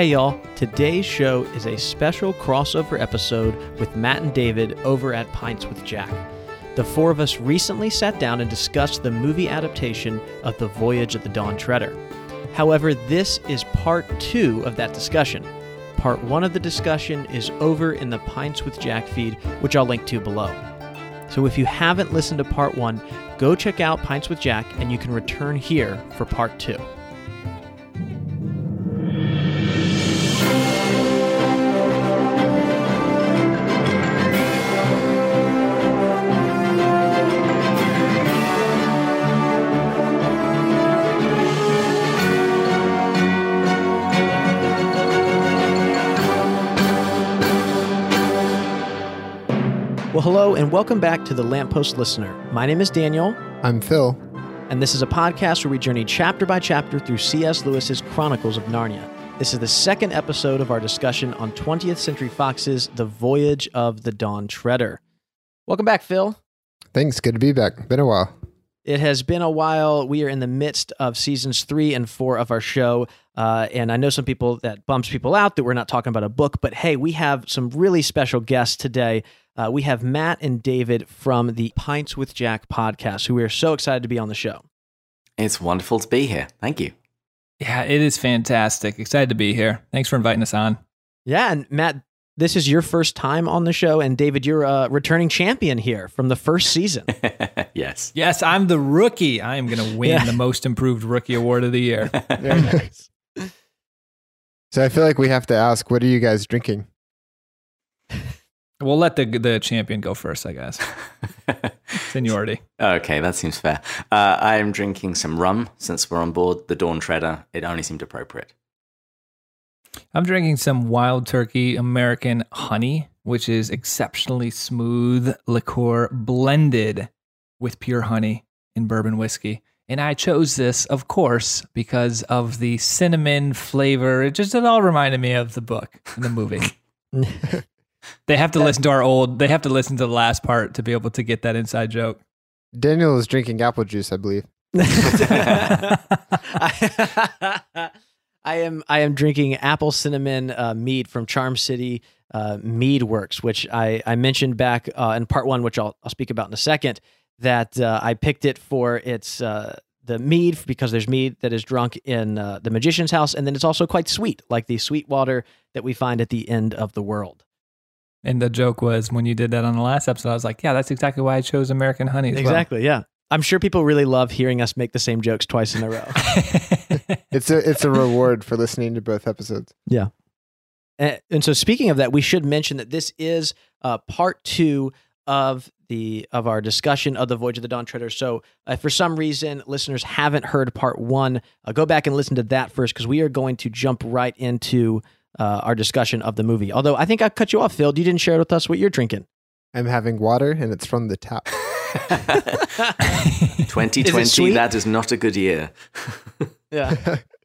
Hey y'all, today's show is a special crossover episode with Matt and David over at Pints with Jack. The four of us recently sat down and discussed the movie adaptation of The Voyage of the Dawn Treader. However, this is part two of that discussion. Part one of the discussion is over in the Pints with Jack feed, which I'll link to below. So if you haven't listened to part one, go check out Pints with Jack and you can return here for part two. Welcome back to the Lamppost Listener. My name is Daniel, I'm Phil. and this is a podcast where we journey chapter by chapter through C.S. Lewis's Chronicles of Narnia. This is the second episode of our discussion on 20th Century Fox's The Voyage of the Dawn Treader. Welcome back, Phil. Thanks. Good to be back. Been a while. It has been a while. We are in the midst of seasons three and four of our show. Uh, and I know some people that bumps people out that we're not talking about a book, but hey, we have some really special guests today. Uh, we have Matt and David from the Pints with Jack podcast, who we are so excited to be on the show. It's wonderful to be here. Thank you. Yeah, it is fantastic. Excited to be here. Thanks for inviting us on. Yeah, and Matt, this is your first time on the show, and David, you're a returning champion here from the first season. yes. Yes, I'm the rookie. I am going to win Yeah. the most improved rookie award of the year. Very nice. So I feel like we have to ask, what are you guys drinking? We'll let the the champion go first, I guess. Seniority. okay, that seems fair. Uh, I am drinking some rum since we're on board the Dawn Treader. It only seemed appropriate. I'm drinking some wild turkey American honey, which is exceptionally smooth liqueur blended with pure honey in bourbon whiskey. And I chose this, of course, because of the cinnamon flavor. It just it all reminded me of the book and the movie. they have to listen to our old. They have to listen to the last part to be able to get that inside joke. Daniel is drinking apple juice, I believe. I, I am I am drinking apple cinnamon uh, mead from Charm City uh, Mead Works, which I, I mentioned back uh, in part one, which I'll, I'll speak about in a second. That uh, I picked it for its uh, the mead because there's mead that is drunk in uh, the magician's house, and then it's also quite sweet, like the sweet water that we find at the end of the world. And the joke was when you did that on the last episode, I was like, yeah, that's exactly why I chose American honey. as well. Exactly, yeah. I'm sure people really love hearing us make the same jokes twice in a row. It's a it's a reward for listening to both episodes. And, and so, speaking of that, we should mention that this is uh, part two of the of our discussion of the Voyage of the Dawn Treader. So, uh, for some reason, listeners haven't heard part one, uh, go back and listen to that first because we are going to jump right into uh, our discussion of the movie. Although I think I cut you off, Phil. You didn't share with us what you're drinking. I'm having water and it's from the tap. 2020, sweet? that is not a good year. Yeah.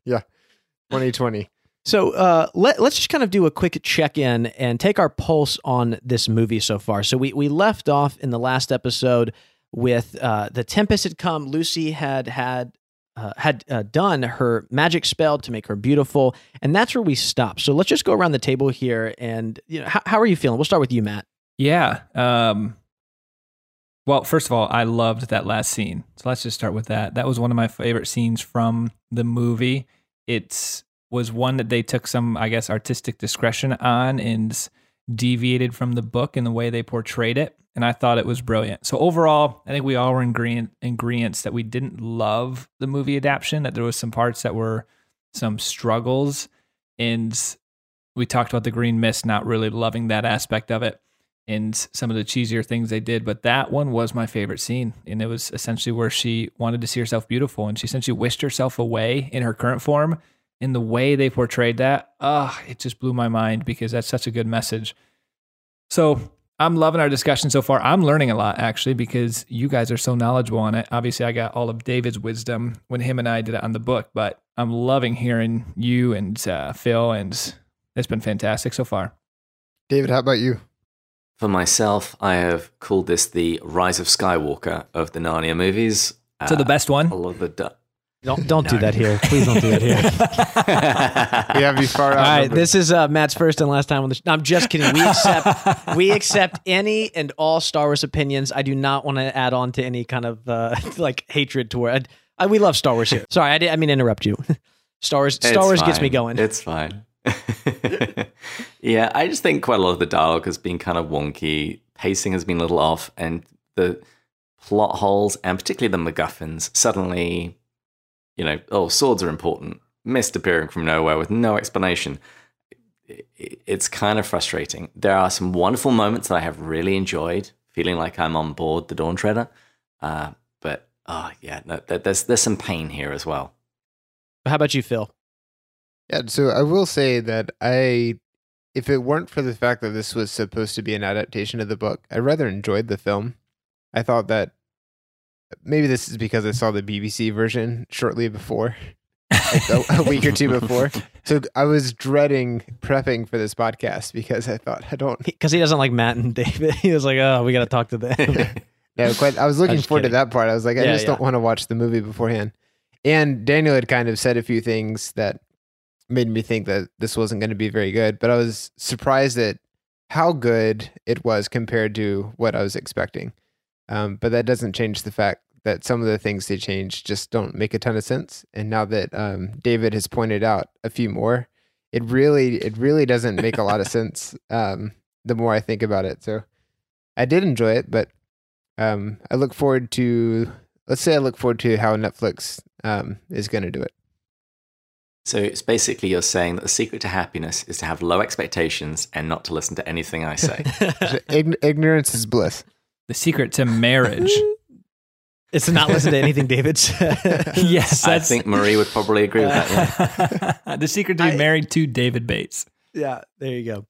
yeah. 2020. So uh, let, let's just kind of do a quick check in and take our pulse on this movie so far. So we, we left off in the last episode with uh, the Tempest had come. Lucy had had uh, had uh, done her magic spell to make her beautiful, and that's where we stop. So let's just go around the table here, and you know, how, how are you feeling? We'll start with you, Matt. Yeah. Um, well, first of all, I loved that last scene. So let's just start with that. That was one of my favorite scenes from the movie. It was one that they took some, I guess, artistic discretion on and deviated from the book in the way they portrayed it. And I thought it was brilliant. So overall, I think we all were in agreement, agreeance that we didn't love the movie adaptation, that there was some parts that were some struggles. And we talked about the green mist, not really loving that aspect of it and some of the cheesier things they did. But that one was my favorite scene. And it was essentially where she wanted to see herself beautiful and she essentially wished herself away in her current form. In the way they portrayed that, ah, it just blew my mind because that's such a good message. So I'm loving our discussion so far. I'm learning a lot actually because you guys are so knowledgeable on it. Obviously, I got all of David's wisdom when him and I did it on the book, but I'm loving hearing you and uh, Phil, and it's been fantastic so far. David, how about you? For myself, I have called this the Rise of Skywalker of the Narnia movies. So the Uh, best one. I love of the du- Don't don't do that here. Please don't do that here. We have you far out. All right, this is uh, Matt's first and last time on the. Sh- no, I'm just kidding. We accept we accept any and all Star Wars opinions. I do not want to add on to any kind of uh, like hatred toward. I, I, we love Star Wars here. Sorry, I, did, I mean interrupt you. Star Wars. Star It's Wars gets me going. It's fine. yeah, I just think quite a lot of the dialogue has been kind of wonky. Pacing has been a little off, and the plot holes, and particularly the MacGuffins, suddenly, you know, oh, swords are important. Mist appearing from nowhere with no explanation. I- I- It's kind of frustrating. There are some wonderful moments that I have really enjoyed, feeling like I'm on board the Dawn Treader. Uh, but oh yeah, no, there's there's some pain here as well. How about you, Phil? Yeah, so I will say that I, if it weren't for the fact that this was supposed to be an adaptation of the book, I rather enjoyed the film. I thought that maybe this is because I saw the BBC version shortly before, like a, a week or two before. So I was dreading prepping for this podcast because I thought I don't. Because he doesn't like Matt and David. He was like, oh, we got to talk to them. No, quite. I was looking just forward to that part. I was like, I Yeah, just yeah. don't want to watch the movie beforehand. And Daniel had kind of said a few things that made me think that this wasn't going to be very good. But I was surprised at how good it was compared to what I was expecting. Um, but that doesn't change the fact that some of the things they changed just don't make a ton of sense. And now that um, David has pointed out a few more, it really, it really doesn't make a lot of sense. Um, the more I think about it, so I did enjoy it, but um, I look forward to. Let's say I look forward to how Netflix um, is going to do it. So it's basically you're saying that the secret to happiness is to have low expectations and not to listen to anything I say. Ign- ignorance is bliss. The secret to marriage. it's to not listen to anything David said. yes, I think Marie would probably agree with that. Yeah. the secret to be I- married to David Bates. yeah, there you go.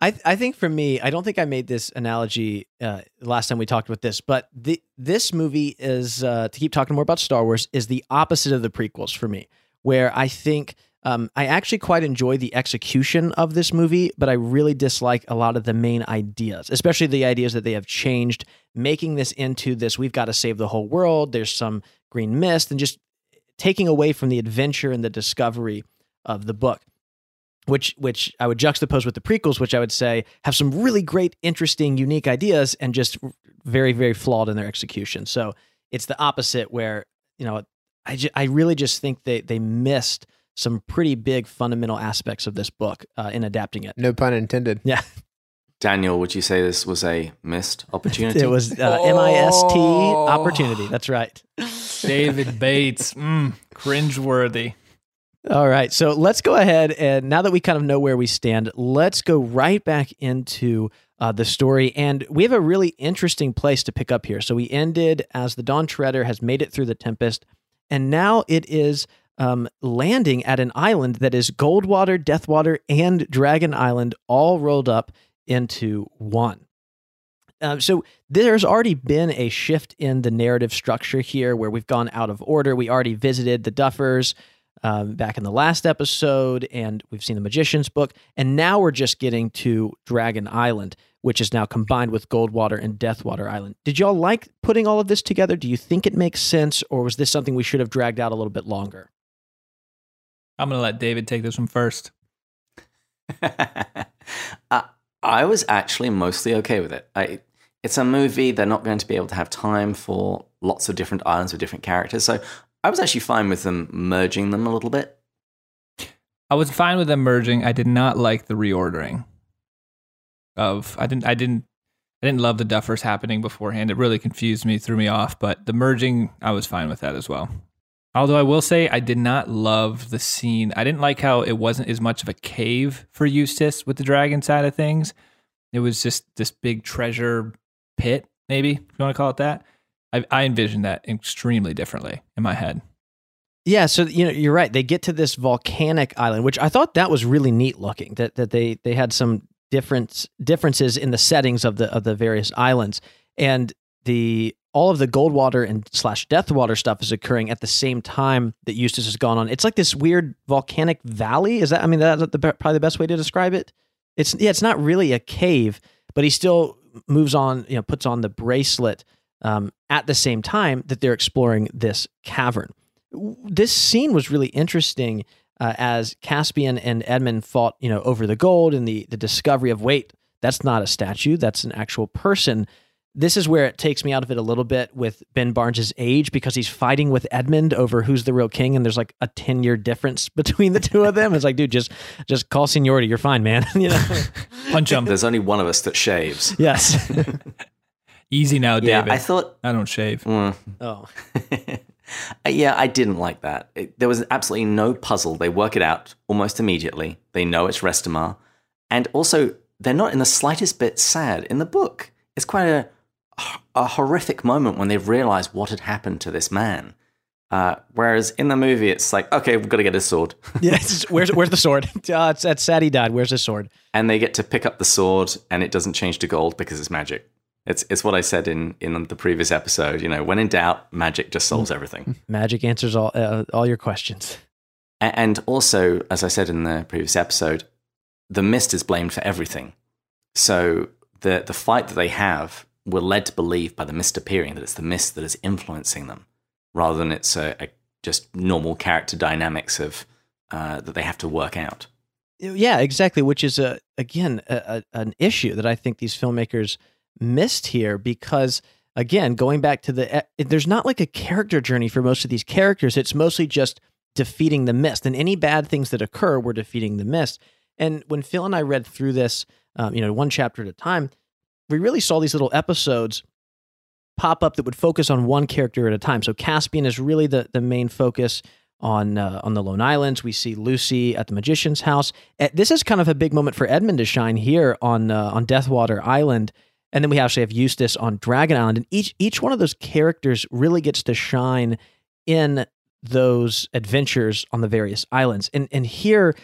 I I think for me, I don't think I made this analogy uh, last time we talked about this, but the this movie is uh, to keep talking more about Star Wars is the opposite of the prequels for me, where I think um, I actually quite enjoy the execution of this movie, but I really dislike a lot of the main ideas, especially the ideas that they have changed, making this into this. We've got to save the whole world. There's some green mist, and just taking away from the adventure and the discovery of the book which which I would juxtapose with the prequels, which I would say have some really great, interesting, unique ideas, and just very, very flawed in their execution. So it's the opposite, where you know I really just think they they missed some pretty big fundamental aspects of this book uh, in adapting it. No pun intended. Yeah, Daniel, would you say this was a missed opportunity? it was uh, M I S T opportunity. That's right. David Bates. Mm, cringeworthy. All right. So let's go ahead and now that we kind of know where we stand, let's go right back into uh, the story. And we have a really interesting place to pick up here. So we ended as the Dawn Treader has made it through the Tempest, and now it is um, landing at an island that is Goldwater, Deathwater, and Dragon Island all rolled up into one. Um, so there's already been a shift in the narrative structure here where we've gone out of order. We already visited the Duffers um, back in the last episode, and we've seen the Magician's book, and now we're just getting to Dragon Island, which is now combined with Goldwater and Deathwater Island. Did y'all like putting all of this together? Do you think it makes sense, or was this something we should have dragged out a little bit longer? I'm going to let David take this one first. I, I was actually mostly okay with it. I, it's a movie; they're not going to be able to have time for lots of different islands with different characters. So I was actually fine with them merging them a little bit. I was fine with them merging. I did not like the reordering of I didn't I didn't I didn't love the duffers happening beforehand. It really confused me, threw me off, but the merging I was fine with that as well. Although I will say I did not love the scene. I didn't like how it wasn't as much of a cave for Eustace with the dragon side of things. It was just this big treasure pit, maybe if you want to call it that. I, I envisioned that extremely differently in my head. Yeah, so you know you're right. They get to this volcanic island, which I thought that was really neat looking. That that they they had some different differences in the settings of the of the various islands, and the all of the Goldwater and slash Deathwater stuff is occurring at the same time that Eustace has gone on. It's like this weird volcanic valley. Is that? I mean, that's the, probably the best way to describe it. It's yeah, it's not really a cave, but he still moves on. You know, puts on the bracelet um, at the same time that they're exploring this cavern. this scene was really interesting uh, as Caspian and Edmund fought, you know, over the gold and the the discovery of wait, that's not a statue, that's an actual person. This is where it takes me out of it a little bit with Ben Barnes' age because he's fighting with Edmund over who's the real king, and there's like a ten year difference between the two of them. It's like, dude, just just call seniority, you're fine, man. you know? Punch him. There's only one of us that shaves. yes. Easy now, Yeah, David. I thought. I don't shave. mm, oh, yeah, I didn't like that. It, there was absolutely no puzzle. They work it out almost immediately. They know it's Restimar. And also, they're not in the slightest bit sad in the book. It's quite a, a horrific moment when they've realized what had happened to this man. Uh, whereas in the movie, it's like, okay, we've got to get his sword. yeah. where's where's the sword? Uh, it's that's sad he died. Where's the sword? and they get to pick up the sword, and it doesn't change to gold because it's magic. It's, it's what I said in, in the previous episode. You know, when in doubt, magic just solves everything. Magic answers all uh, all your questions. A- And also, as I said in the previous episode, the mist is blamed for everything. So the the fight that they have, we're led to believe by the mist appearing that it's the mist that is influencing them, rather than it's a, a just normal character dynamics of uh, that they have to work out. Yeah, exactly. Which is a again a, a, an issue that I think these filmmakers missed here because again, going back to the eh, there's not like a character journey for most of these characters. It's mostly just defeating the mist, and any bad things that occur, we're defeating the mist. And when Phil and I read through this, um, you know, one chapter at a time, we really saw these little episodes pop up that would focus on one character at a time. So Caspian is really the the main focus on uh, on the Lone Islands. We see Lucy at the magician's house. Eh, This is kind of a big moment for Edmund to shine here on uh, on Deathwater Island. And then we actually have Eustace on Dragon Island, and each each one of those characters really gets to shine in those adventures on the various islands. And and here,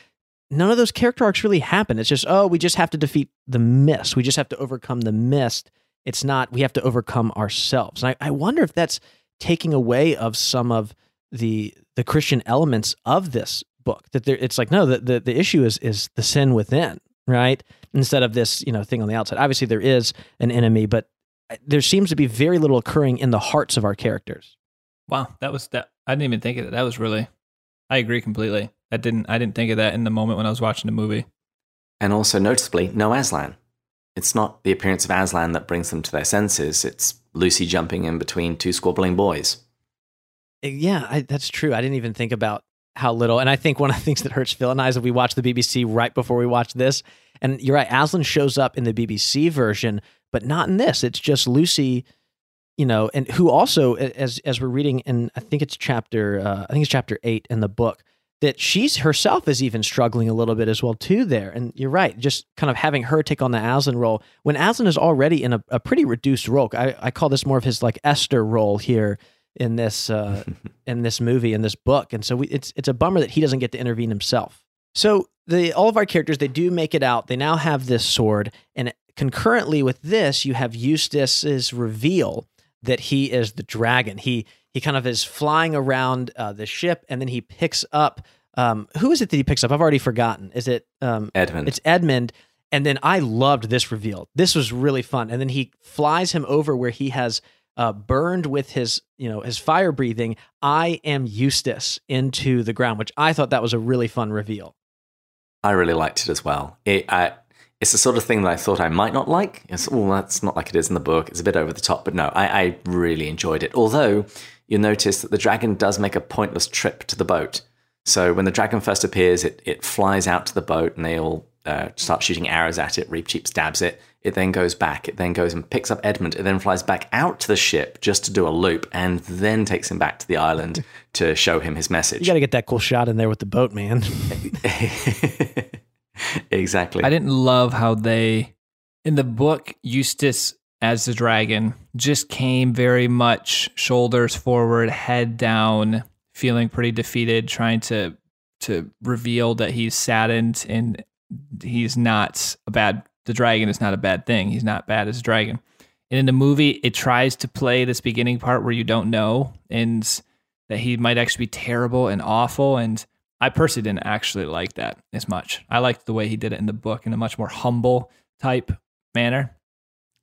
none of those character arcs really happen. It's just oh, we just have to defeat the mist. We just have to overcome the mist. It's not we have to overcome ourselves. And I, I wonder if that's taking away of some of the the Christian elements of this book. That there, it's like no, the, the the issue is is the sin within, right? Instead of this you know thing on the outside. Obviously, there is an enemy, but uh, there seems to be very little occurring in the hearts of our characters. Wow, that was that. I didn't even think of that. That was really. I agree completely. That didn't. I didn't think of that in the moment when I was watching the movie. And also, noticeably, no Aslan. It's not the appearance of Aslan that brings them to their senses. It's Lucy jumping in between two squabbling boys. Uh, Yeah, I, that's true. I didn't even think about how little. And I think one of the things that hurts Phil and I is that we watched the BBC right before we watched this. And you're right, Aslan shows up in the BBC version, but not in this. It's just Lucy, you know, and who also, as as we're reading in, I think it's chapter, uh, I think it's chapter eight in the book, that she's herself is even struggling a little bit as well too there. And you're right, just kind of having her take on the Aslan role when Aslan is already in a, a pretty reduced role. I, I call this more of his like Esther role here in this uh, in this movie in this book, and so we, it's it's a bummer that he doesn't get to intervene himself. So the all of our characters they do make it out. They now have this sword, and concurrently with this, you have Eustace's reveal that he is the dragon. He he kind of is flying around uh, the ship, and then he picks up. Um, who is it that he picks up? I've already forgotten. Is it um, Edmund. it's Edmund. And then I loved this reveal. This was really fun. And then he flies him over where he has uh, burned with his, you know, his fire breathing. I am Eustace into the ground, which I thought that was a really fun reveal. I really liked it as well. It, I, it's the sort of thing that I thought I might not like. It's, oh, that's not like it is in the book. It's a bit over the top, but no, I, I really enjoyed it. Although you'll notice that the dragon does make a pointless trip to the boat. So when the dragon first appears, it, it flies out to the boat and they all uh, start shooting arrows at it. Reepicheep stabs it. It then goes back. It then goes and picks up Edmund. It then flies back out to the ship just to do a loop and then takes him back to the island to show him his message. You got to get that cool shot in there with the boat, man. exactly. I didn't love how they in the book Eustace as the dragon just came very much shoulders forward, head down, feeling pretty defeated, trying to to reveal that he's saddened and he's not a bad the dragon is not a bad thing. He's not bad as a dragon. And in the movie, it tries to play this beginning part where you don't know and that he might actually be terrible and awful. And I personally didn't actually like that as much. I liked the way he did it in the book in a much more humble type manner.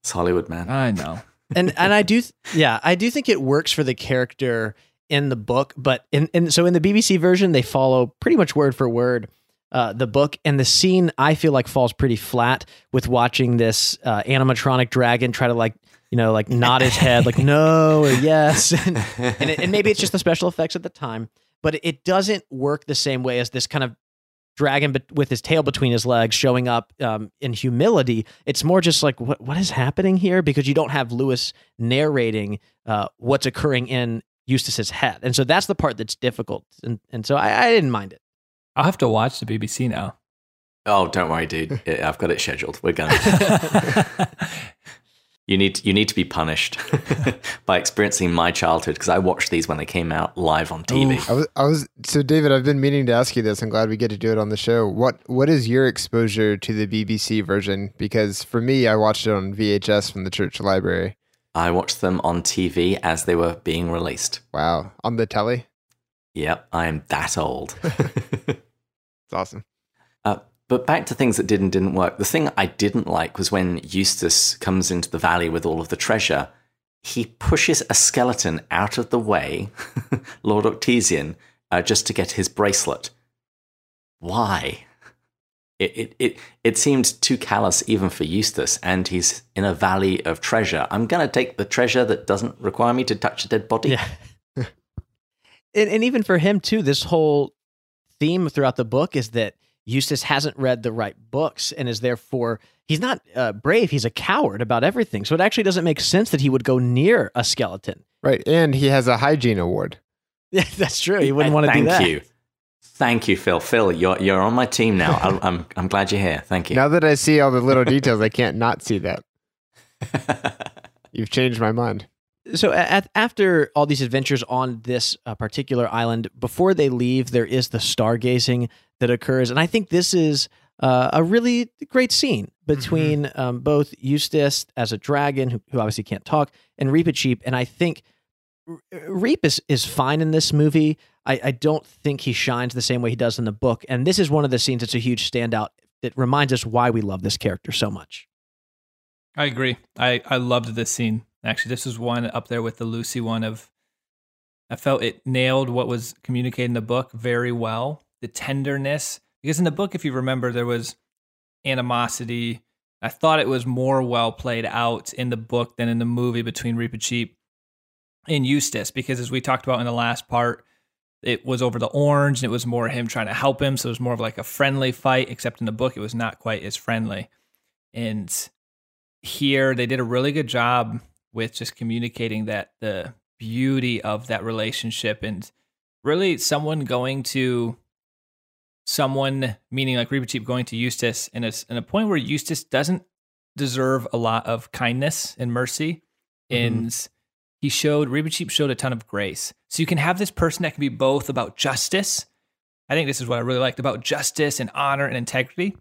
It's Hollywood, man. I know. and and I do, yeah, I do think it works for the character in the book, but in, in so in the BBC version, they follow pretty much word for word uh, the book, and the scene I feel like falls pretty flat with watching this uh, animatronic dragon try to like you know like nod his head like no or yes, and, and, it, and maybe it's just the special effects at the time, but it doesn't work the same way as this kind of dragon be- with his tail between his legs showing up um, in humility. It's more just like what what is happening here because you don't have Lewis narrating uh, what's occurring in Eustace's head, and so that's the part that's difficult. And and so I, I didn't mind it. I'll have to watch the BBC now. Oh, don't worry, dude. I've got it scheduled. We're going. you need you need to be punished by experiencing my childhood because I watched these when they came out live on TV. I was, I was so David. I've been meaning to ask you this. I'm glad we get to do it on the show. What what is your exposure to the BBC version? Because for me, I watched it on VHS from the church library. I watched them on TV as they were being released. Wow, on the telly. Yep, I am that old. It's awesome. Uh, but back to things that did and didn't work. The thing I didn't like was when Eustace comes into the valley with all of the treasure. He pushes a skeleton out of the way, Lord Octesian, uh, just to get his bracelet. Why? It, it, it, it seemed too callous even for Eustace, and he's in a valley of treasure. I'm going to take the treasure that doesn't require me to touch a dead body. Yeah. and, and even for him, too, this whole theme throughout the book is that Eustace hasn't read the right books and is therefore he's not uh, brave. He's a coward about everything. So it actually doesn't make sense that he would go near a skeleton. Right, and he has a hygiene award. Yeah, that's true. He wouldn't want to do that. Thank you. Thank you, Phil. Phil, you're you're on my team now. I'm I'm, I'm glad you're here. Thank you. Now that I see all the little details, I can't not see that. You've changed my mind. So at, after all these adventures on this uh, particular island, before they leave, there is the stargazing that occurs, and I think this is uh, a really great scene between mm-hmm. um, both Eustace as a dragon, who, who, obviously can't talk, and Reepicheep. And I think Reep is, is fine in this movie. I, I don't think he shines the same way he does in the book. And this is one of the scenes that's a huge standout that reminds us why we love this character so much. I agree. I, I loved this scene. Actually, this was one up there with the Lucy one of I felt it nailed what was communicated in the book very well. The tenderness. Because in the book, if you remember, there was animosity. I thought it was more well played out in the book than in the movie between Reepicheep and Eustace. Because as we talked about in the last part, it was over the orange and it was more him trying to help him. So it was more of like a friendly fight, except in the book, it was not quite as friendly. And here they did a really good job with just communicating that the beauty of that relationship and really someone going to someone meaning like Reepicheep going to Eustace in a, in a point where Eustace doesn't deserve a lot of kindness and mercy mm-hmm. and he showed Reepicheep showed a ton of grace so you can have this person that can be both about justice I think this is what I really liked about justice and honor and integrity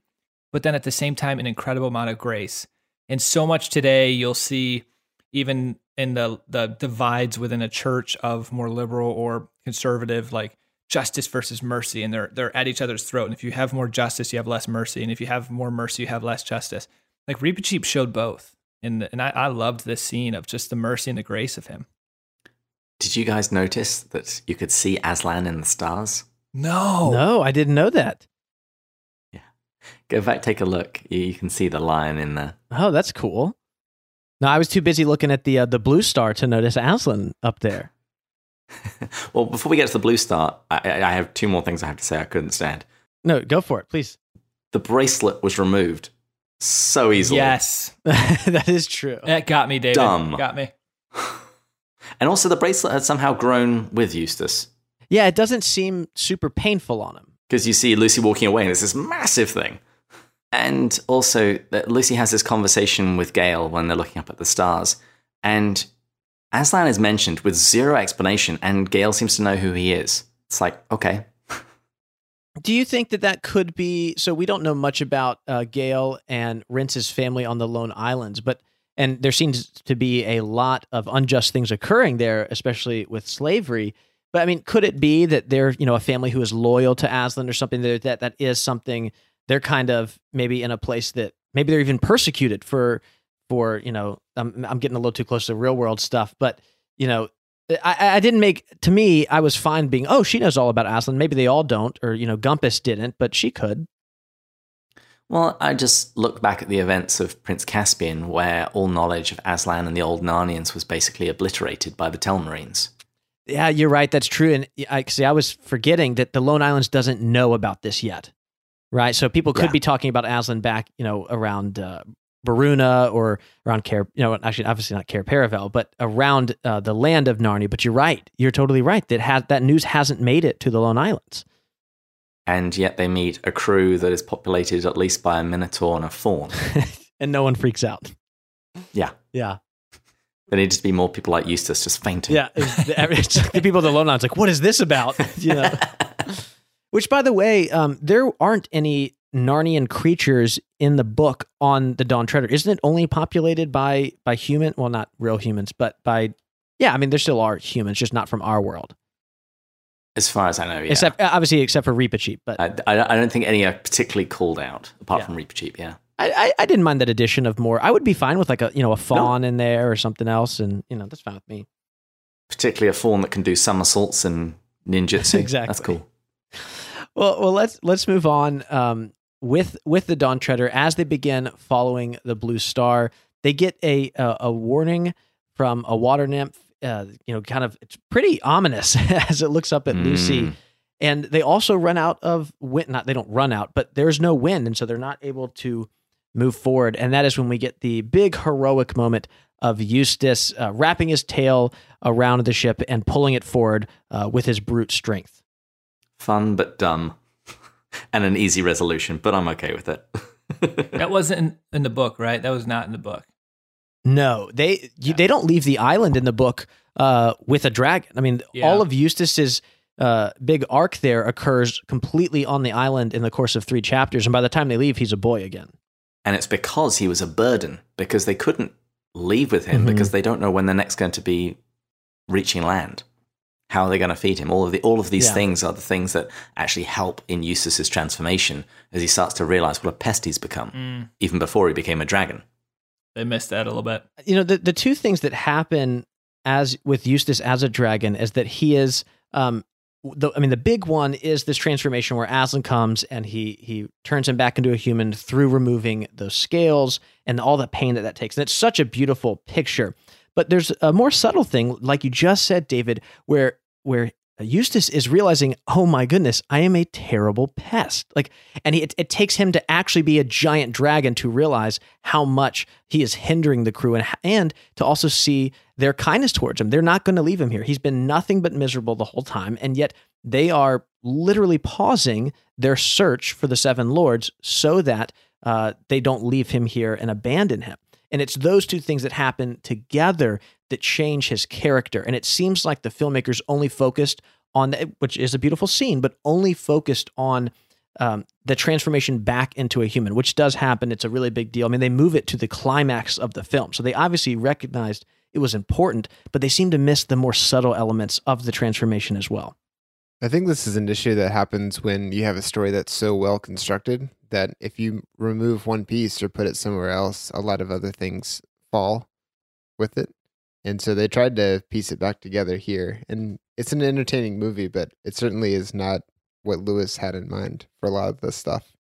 but then at the same time an incredible amount of grace and so much today you'll see even in the the divides within a church of more liberal or conservative, like justice versus mercy, and they're they're at each other's throat. And if you have more justice, you have less mercy, and if you have more mercy, you have less justice. Like Reepicheep showed both, and and I, I loved this scene of just the mercy and the grace of him. Did you guys notice that you could see Aslan in the stars? No, no, I didn't know that. Yeah, go back, take a look. You can see the lion in there. Oh, that's cool. No, I was too busy looking at the uh, the blue star to notice Aslan up there. well, before we get to the blue star, I, I have two more things I have to say. I couldn't stand. No, go for it, please. The bracelet was removed so easily. Yes, that is true. That got me, David. Dumb. Got me. and also, the bracelet had somehow grown with Eustace. Yeah, it doesn't seem super painful on him. Because you see Lucy walking away, and it's this massive thing. And also, that Lucy has this conversation with Gael when they're looking up at the stars. And Aslan is mentioned with zero explanation, and Gael seems to know who he is. It's like, okay. Do you think that that could be? So we don't know much about uh, Gael and Rhince's family on the Lone Islands, but and there seems to be a lot of unjust things occurring there, especially with slavery. But I mean, could it be that they're you know a family who is loyal to Aslan or something that that that is something they're kind of maybe in a place that maybe they're even persecuted for for you know I'm I'm getting a little too close to real world stuff, but you know I, I didn't make to me. I was fine being. Oh, she knows all about Aslan. Maybe they all don't, or you know, Gumpas didn't, but she could. Well, I just look back at the events of Prince Caspian, where all knowledge of Aslan and the old Narnians was basically obliterated by the Telmarines. Yeah, you're right. That's true. And I see. I was forgetting that the Lone Islands doesn't know about this yet, right? So people could Yeah. be talking about Aslan back, you know, around uh, Beruna or around Cair. You know, actually, obviously not Cair Paravel, but around uh, the land of Narnia. But you're right. You're totally right. That has that news hasn't made it to the Lone Islands. And yet they meet a crew that is populated at least by a minotaur and a faun. and no one freaks out. Yeah. Yeah. There needed to be more people like Eustace just fainting. Yeah. It's the, the people of the Lone Islands like, what is this about? you know. Which, by the way, um, there aren't any Narnian creatures in the book on the Dawn Treader. Isn't it only populated by by human? Well, not real humans, but by yeah. I mean, there still are humans, just not from our world. As far as I know, yeah. Except obviously, except for Reepicheep. But I, I, I don't think any are particularly called out, apart Yeah. from Reepicheep, yeah. I, I I didn't mind that addition of more. I would be fine with like a you know a faun in there or something else, and you know that's fine with me. Particularly a faun that can do somersaults and ninjutsu. Exactly. That's cool. Well, well, let's let's move on. Um, with with the Dawn Treader, as they begin following the Blue Star, they get a a, a warning from a water nymph. Uh, you know, kind of it's pretty ominous as it looks up at Lucy, Mm. and they also run out of wind. Not they don't run out, but there's no wind, and so they're not able to move forward. And that is when we get the big heroic moment of Eustace uh, wrapping his tail around the ship and pulling it forward uh, with his brute strength. Fun but dumb. And an easy resolution, but I'm okay with it. That wasn't in, in the book, right? That was not in the book. No, they you, they don't leave the island in the book uh, with a dragon. I mean, Yeah. all of Eustace's uh, big arc there occurs completely on the island in the course of three chapters, and by the time they leave, he's a boy again. and it's because he was a burden, because they couldn't leave with him Mhm. because they don't know when they're next going to be reaching land. How are they going to feed him? All of the all of these Yeah. things are the things that actually help in Eustace's transformation as he starts to realize what a pest he's become, Mm, even before he became a dragon. they missed that a little bit. You know, the the two things that happen as with Eustace as a dragon is that he is. Um, the, I mean, the big one is this transformation where Aslan comes and he he turns him back into a human through removing those scales and all the pain that that takes. And it's such a beautiful picture. But there's a more subtle thing, like you just said, David, where where Eustace is realizing, oh my goodness, I am a terrible pest. Like, and he, it, it takes him to actually be a giant dragon to realize how much he is hindering the crew, and and to also see their kindness towards him. They're not going to leave him here. He's been nothing but miserable the whole time, and yet they are literally pausing their search for the seven lords so that uh, they don't leave him here and abandon him. And it's those two things that happen together that change his character. And it seems like the filmmakers only focused on that, which is a beautiful scene, but only focused on um, the transformation back into a human, which does happen. It's a really big deal. I mean, they move it to the climax of the film. So they obviously recognized it was important, but they seem to miss the more subtle elements of the transformation as well. I think this is an issue that happens when you have a story that's so well constructed that if you remove one piece or put it somewhere else, a lot of other things fall with it. And so they tried to piece it back together here. And it's an entertaining movie, but it certainly is not what Lewis had in mind for a lot of this stuff.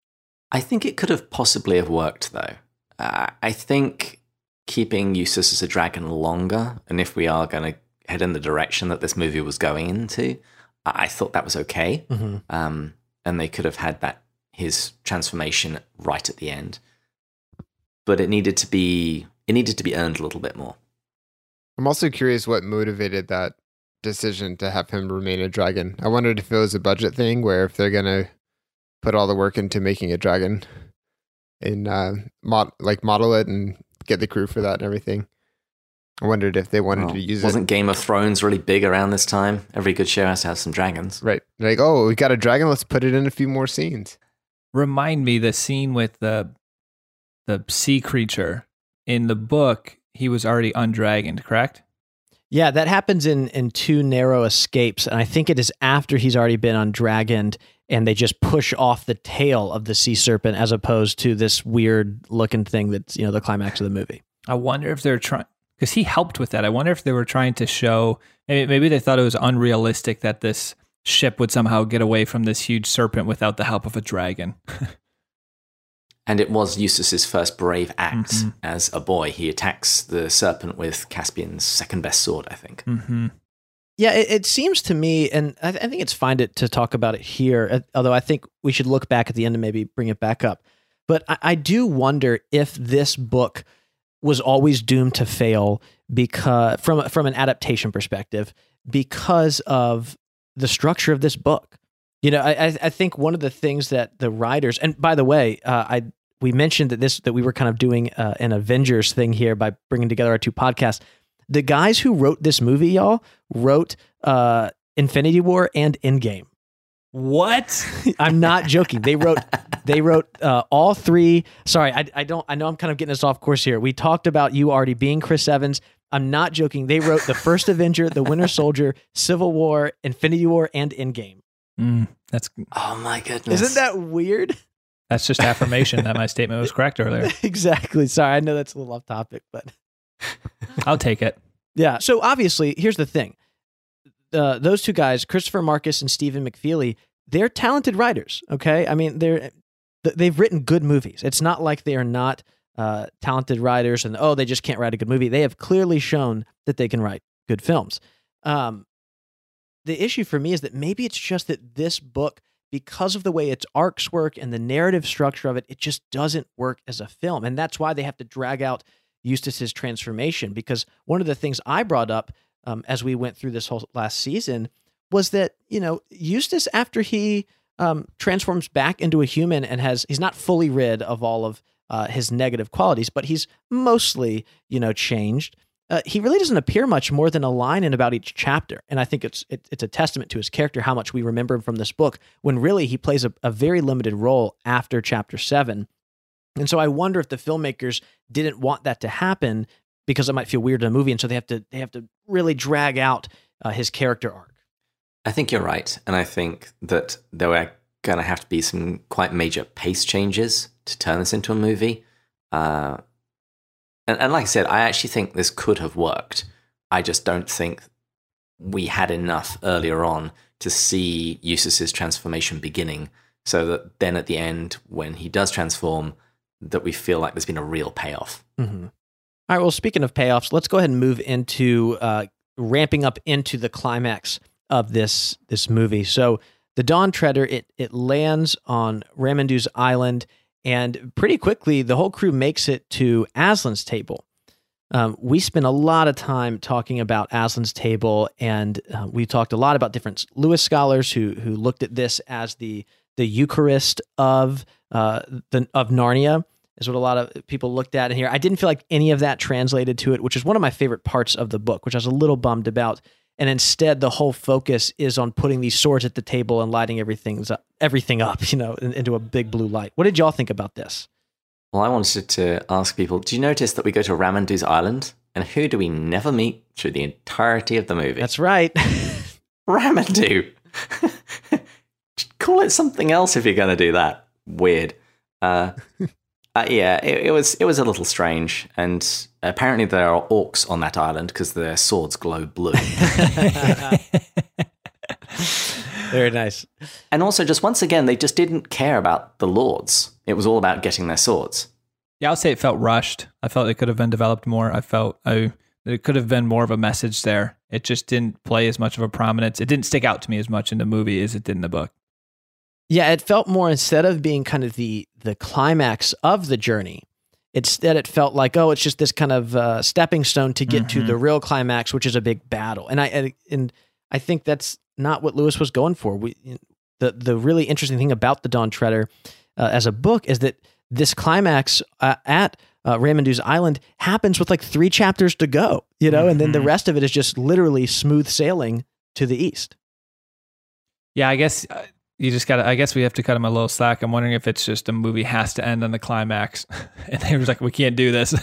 I think it could have possibly have worked though. Uh, I think keeping Eustace as a dragon longer, and if we are going to head in the direction that this movie was going into, I, I thought that was okay. Mm-hmm. Um, and they could have had that his transformation right at the end, but it needed to be it needed to be earned a little bit more. I'm also curious what motivated that decision to have him remain a dragon. I wondered if it was a budget thing where if they're going to put all the work into making a dragon and uh, mod- like model it and get the crew for that and everything. I wondered if they wanted Well, to use it. wasn't. Game of Thrones really big around this time? Every good show has to have some dragons. Right. Like, oh, we got a dragon. Let's put it in a few more scenes. Remind me the scene with the the sea creature in the book. He was already undragoned, correct? Yeah, that happens in in two narrow escapes, and I think it is after he's already been undragoned, and they just push off the tail of the sea serpent as opposed to this weird looking thing that's you know the climax of the movie. I wonder if they're trying. because he helped with that. I wonder if they were trying to show maybe they thought it was unrealistic that this ship would somehow get away from this huge serpent without the help of a dragon. and it was Eustace's first brave act mm-hmm. as a boy. He attacks the serpent with Caspian's second best sword, I think. Mm-hmm. Yeah, it, it, seems to me, and I, I, think it's fine to, to talk about it here, uh, although I think we should look back at the end and maybe bring it back up. But I, I do wonder if this book was always doomed to fail because from from an adaptation perspective because of the structure of this book. You know, I I think one of the things that the writers and by the way, uh, I we mentioned that this that we were kind of doing uh, an Avengers thing here by bringing together our two podcasts. The guys who wrote this movie, y'all, wrote uh, Infinity War and Endgame. What? I'm not joking. They wrote they wrote uh, all three. Sorry, I, I don't. I know I'm kind of getting us off course here. We talked about you already being Chris Evans. I'm not joking. They wrote the first Avenger, the Winter Soldier, Civil War, Infinity War, and Endgame. Mm, that's oh my goodness. Isn't that weird? That's just affirmation that my statement was correct earlier. exactly. Sorry, I know that's a little off topic, but I'll take it. Yeah. So obviously, here's the thing: uh, those two guys, Christopher Markus and Stephen McFeely, they're talented writers. Okay, I mean they're they've written good movies. It's not like they are not uh, talented writers and oh they just can't write a good movie. They have clearly shown that they can write good films. Um, the issue for me is that maybe it's just that this book, because of the way its arcs work and the narrative structure of it, it just doesn't work as a film, and that's why they have to drag out Eustace's transformation. Because one of the things I brought up um, as we went through this whole last season was that you know Eustace after he um, transforms back into a human and has he's not fully rid of all of uh, his negative qualities, but he's mostly you know changed. Uh, he really doesn't appear much more than a line in about each chapter, and I think it's it, it's a testament to his character how much we remember him from this book. When really he plays a, a very limited role after chapter seven, and so I wonder if the filmmakers didn't want that to happen because it might feel weird in a movie, and so they have to they have to really drag out uh, his character arc. I think you're right, and I think that there were going to have to be some quite major pace changes to turn this into a movie. Uh, and, and like I said, I actually think this could have worked. I just don't think we had enough earlier on to see Eustace's transformation beginning, so that then at the end, when he does transform, that we feel like there's been a real payoff. Mm-hmm. All right. Well, speaking of payoffs, let's go ahead and move into uh, ramping up into the climax of this this movie. So the Dawn Treader it it lands on Ramandu's island, and pretty quickly the whole crew makes it to Aslan's table. Um, we spent a lot of time talking about Aslan's table, and uh, we talked a lot about different Lewis scholars who who looked at this as the the Eucharist of uh, the of Narnia is what a lot of people looked at in here. I didn't feel like any of that translated to it, which is one of my favorite parts of the book, which I was a little bummed about. And instead, the whole focus is on putting these swords at the table and lighting everything's up, everything up, you know, into a big blue light. What did y'all think about this? Well, I wanted to ask people: Do you notice that we go to Ramandu's island, and who do we never meet through the entirety of the movie? That's right, Ramandu. Call it something else if you're going to do that. Weird. Uh, uh, yeah, it, it, was it was a little strange, and apparently there are orcs on that island because their swords glow blue. Very nice. And also, just once again, they just didn't care about the lords. It was all about getting their swords. Yeah, I'll say it felt rushed. I felt it could have been developed more. I felt I, it could have been more of a message there. It just didn't play as much of a prominence. It didn't stick out to me as much in the movie as it did in the book. Yeah, it felt more instead of being kind of the the climax of the journey. Instead, it felt like oh, it's just this kind of uh, stepping stone to get mm-hmm. to the real climax, which is a big battle. And I and I think that's not what Lewis was going for. We the the really interesting thing about the Dawn Treader uh, as a book is that this climax uh, at uh, Ramandu's Island happens with like three chapters to go, you know, mm-hmm. and then the mm-hmm. rest of it is just literally smooth sailing to the east. Yeah, I guess uh, you just got to, I guess we have to cut him a little slack. I'm wondering if it's just a movie has to end on the climax. and they were like, we can't do this.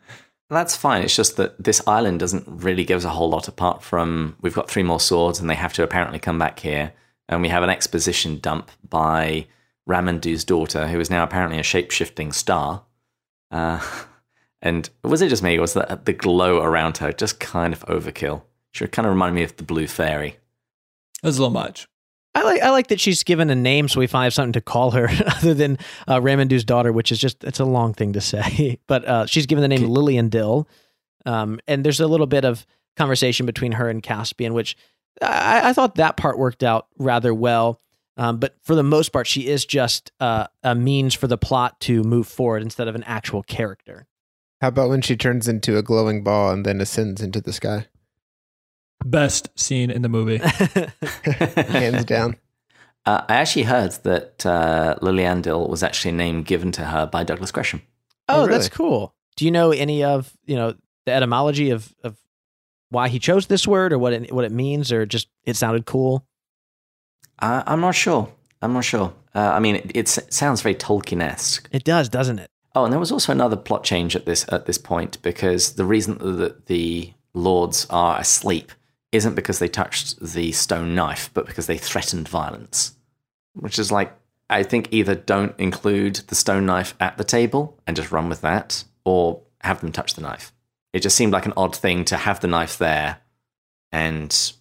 That's fine. It's just that this island doesn't really give us a whole lot apart from we've got three more swords and they have to apparently come back here. And we have an exposition dump by Ramandu's daughter, who is now apparently a shape shifting star. Uh, And was it just me? Or was that the glow around her just kind of overkill? She kind of reminded me of the blue fairy. It was a little much. I like I like that she's given a name, so we finally have something to call her other than uh, Ramandu's daughter, which is just it's a long thing to say. But uh, she's given the name Lilliandil, um, and there's a little bit of conversation between her and Caspian, which I, I thought that part worked out rather well. Um, but for the most part, she is just uh, a means for the plot to move forward instead of an actual character. How about when she turns into a glowing ball and then ascends into the sky? Best scene in the movie. Hands down. Uh, I actually heard that uh, Lilliandil was actually a name given to her by Douglas Gresham. Oh, Oh, that's cool. Do you know any of you know the etymology of of why he chose this word or what it what it means, or just it sounded cool? Uh, I'm not sure. I'm not sure. Uh, I mean, it, it sounds very Tolkien-esque. It does, doesn't it? Oh, and there was also another plot change at this at this point because the reason that the lords are asleep isn't because they touched the stone knife, but because they threatened violence. Which is like, I think either don't include the stone knife at the table and just run with that, or have them touch the knife. It just seemed like an odd thing to have the knife there, and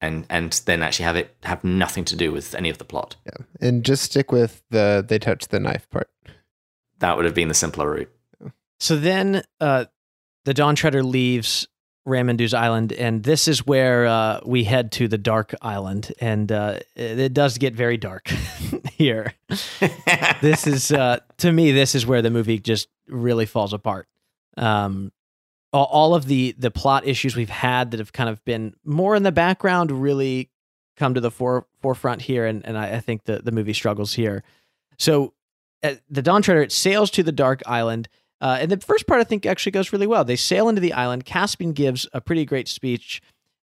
and and then actually have it have nothing to do with any of the plot. Yeah. And just stick with the they touch the knife part. That would have been the simpler route. So then uh, the Dawn Treader leaves Ramandu's island, and this is where uh, we head to the Dark Island, and uh, it, does get very dark here. This is uh, to me, this is where the movie just really falls apart. Um, all, of the the plot issues we've had that have kind of been more in the background really come to the fore, forefront here, and, and I, I think the the movie struggles here. So the Dawn Treader it sails to the Dark Island. Uh, and the first part, I think, actually goes really well. They sail into the island. Caspian gives a pretty great speech,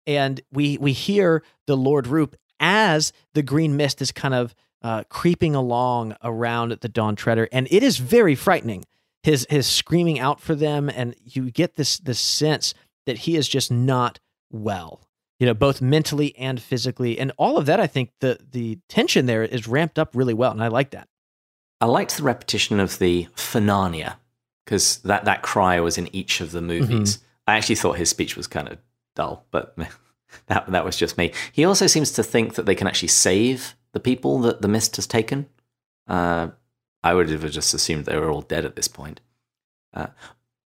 and we we hear the Lord Rhoop as the green mist is kind of uh, creeping along around the Dawn Treader, and it is very frightening. His his screaming out for them, and you get this this sense that he is just not well. You know, both mentally and physically, and all of that. I think the the tension there is ramped up really well, and I like that. I liked the repetition of the For Narnia because that, that cry was in each of the movies. I actually thought his speech was kind of dull, but that that was just me. He also seems to think that they can actually save the people that the mist has taken. Uh, I would have just assumed they were all dead at this point. Uh,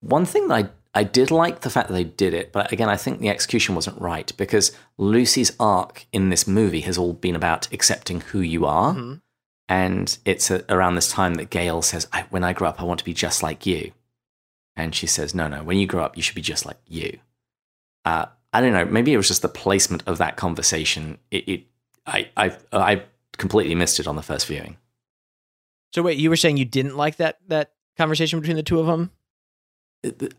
one thing that I, I did like the fact that they did it, but again, I think the execution wasn't right because Lucy's arc in this movie has all been about accepting who you are. Mhm. And it's a, around this time that Gael says, I, When I grow up, I want to be just like you. And she says, No, no, when you grow up, you should be just like you. Uh, I don't know. Maybe it was just the placement of that conversation. It, it I, I, I completely missed it on the first viewing. So wait, you were saying you didn't like that that conversation between the two of them?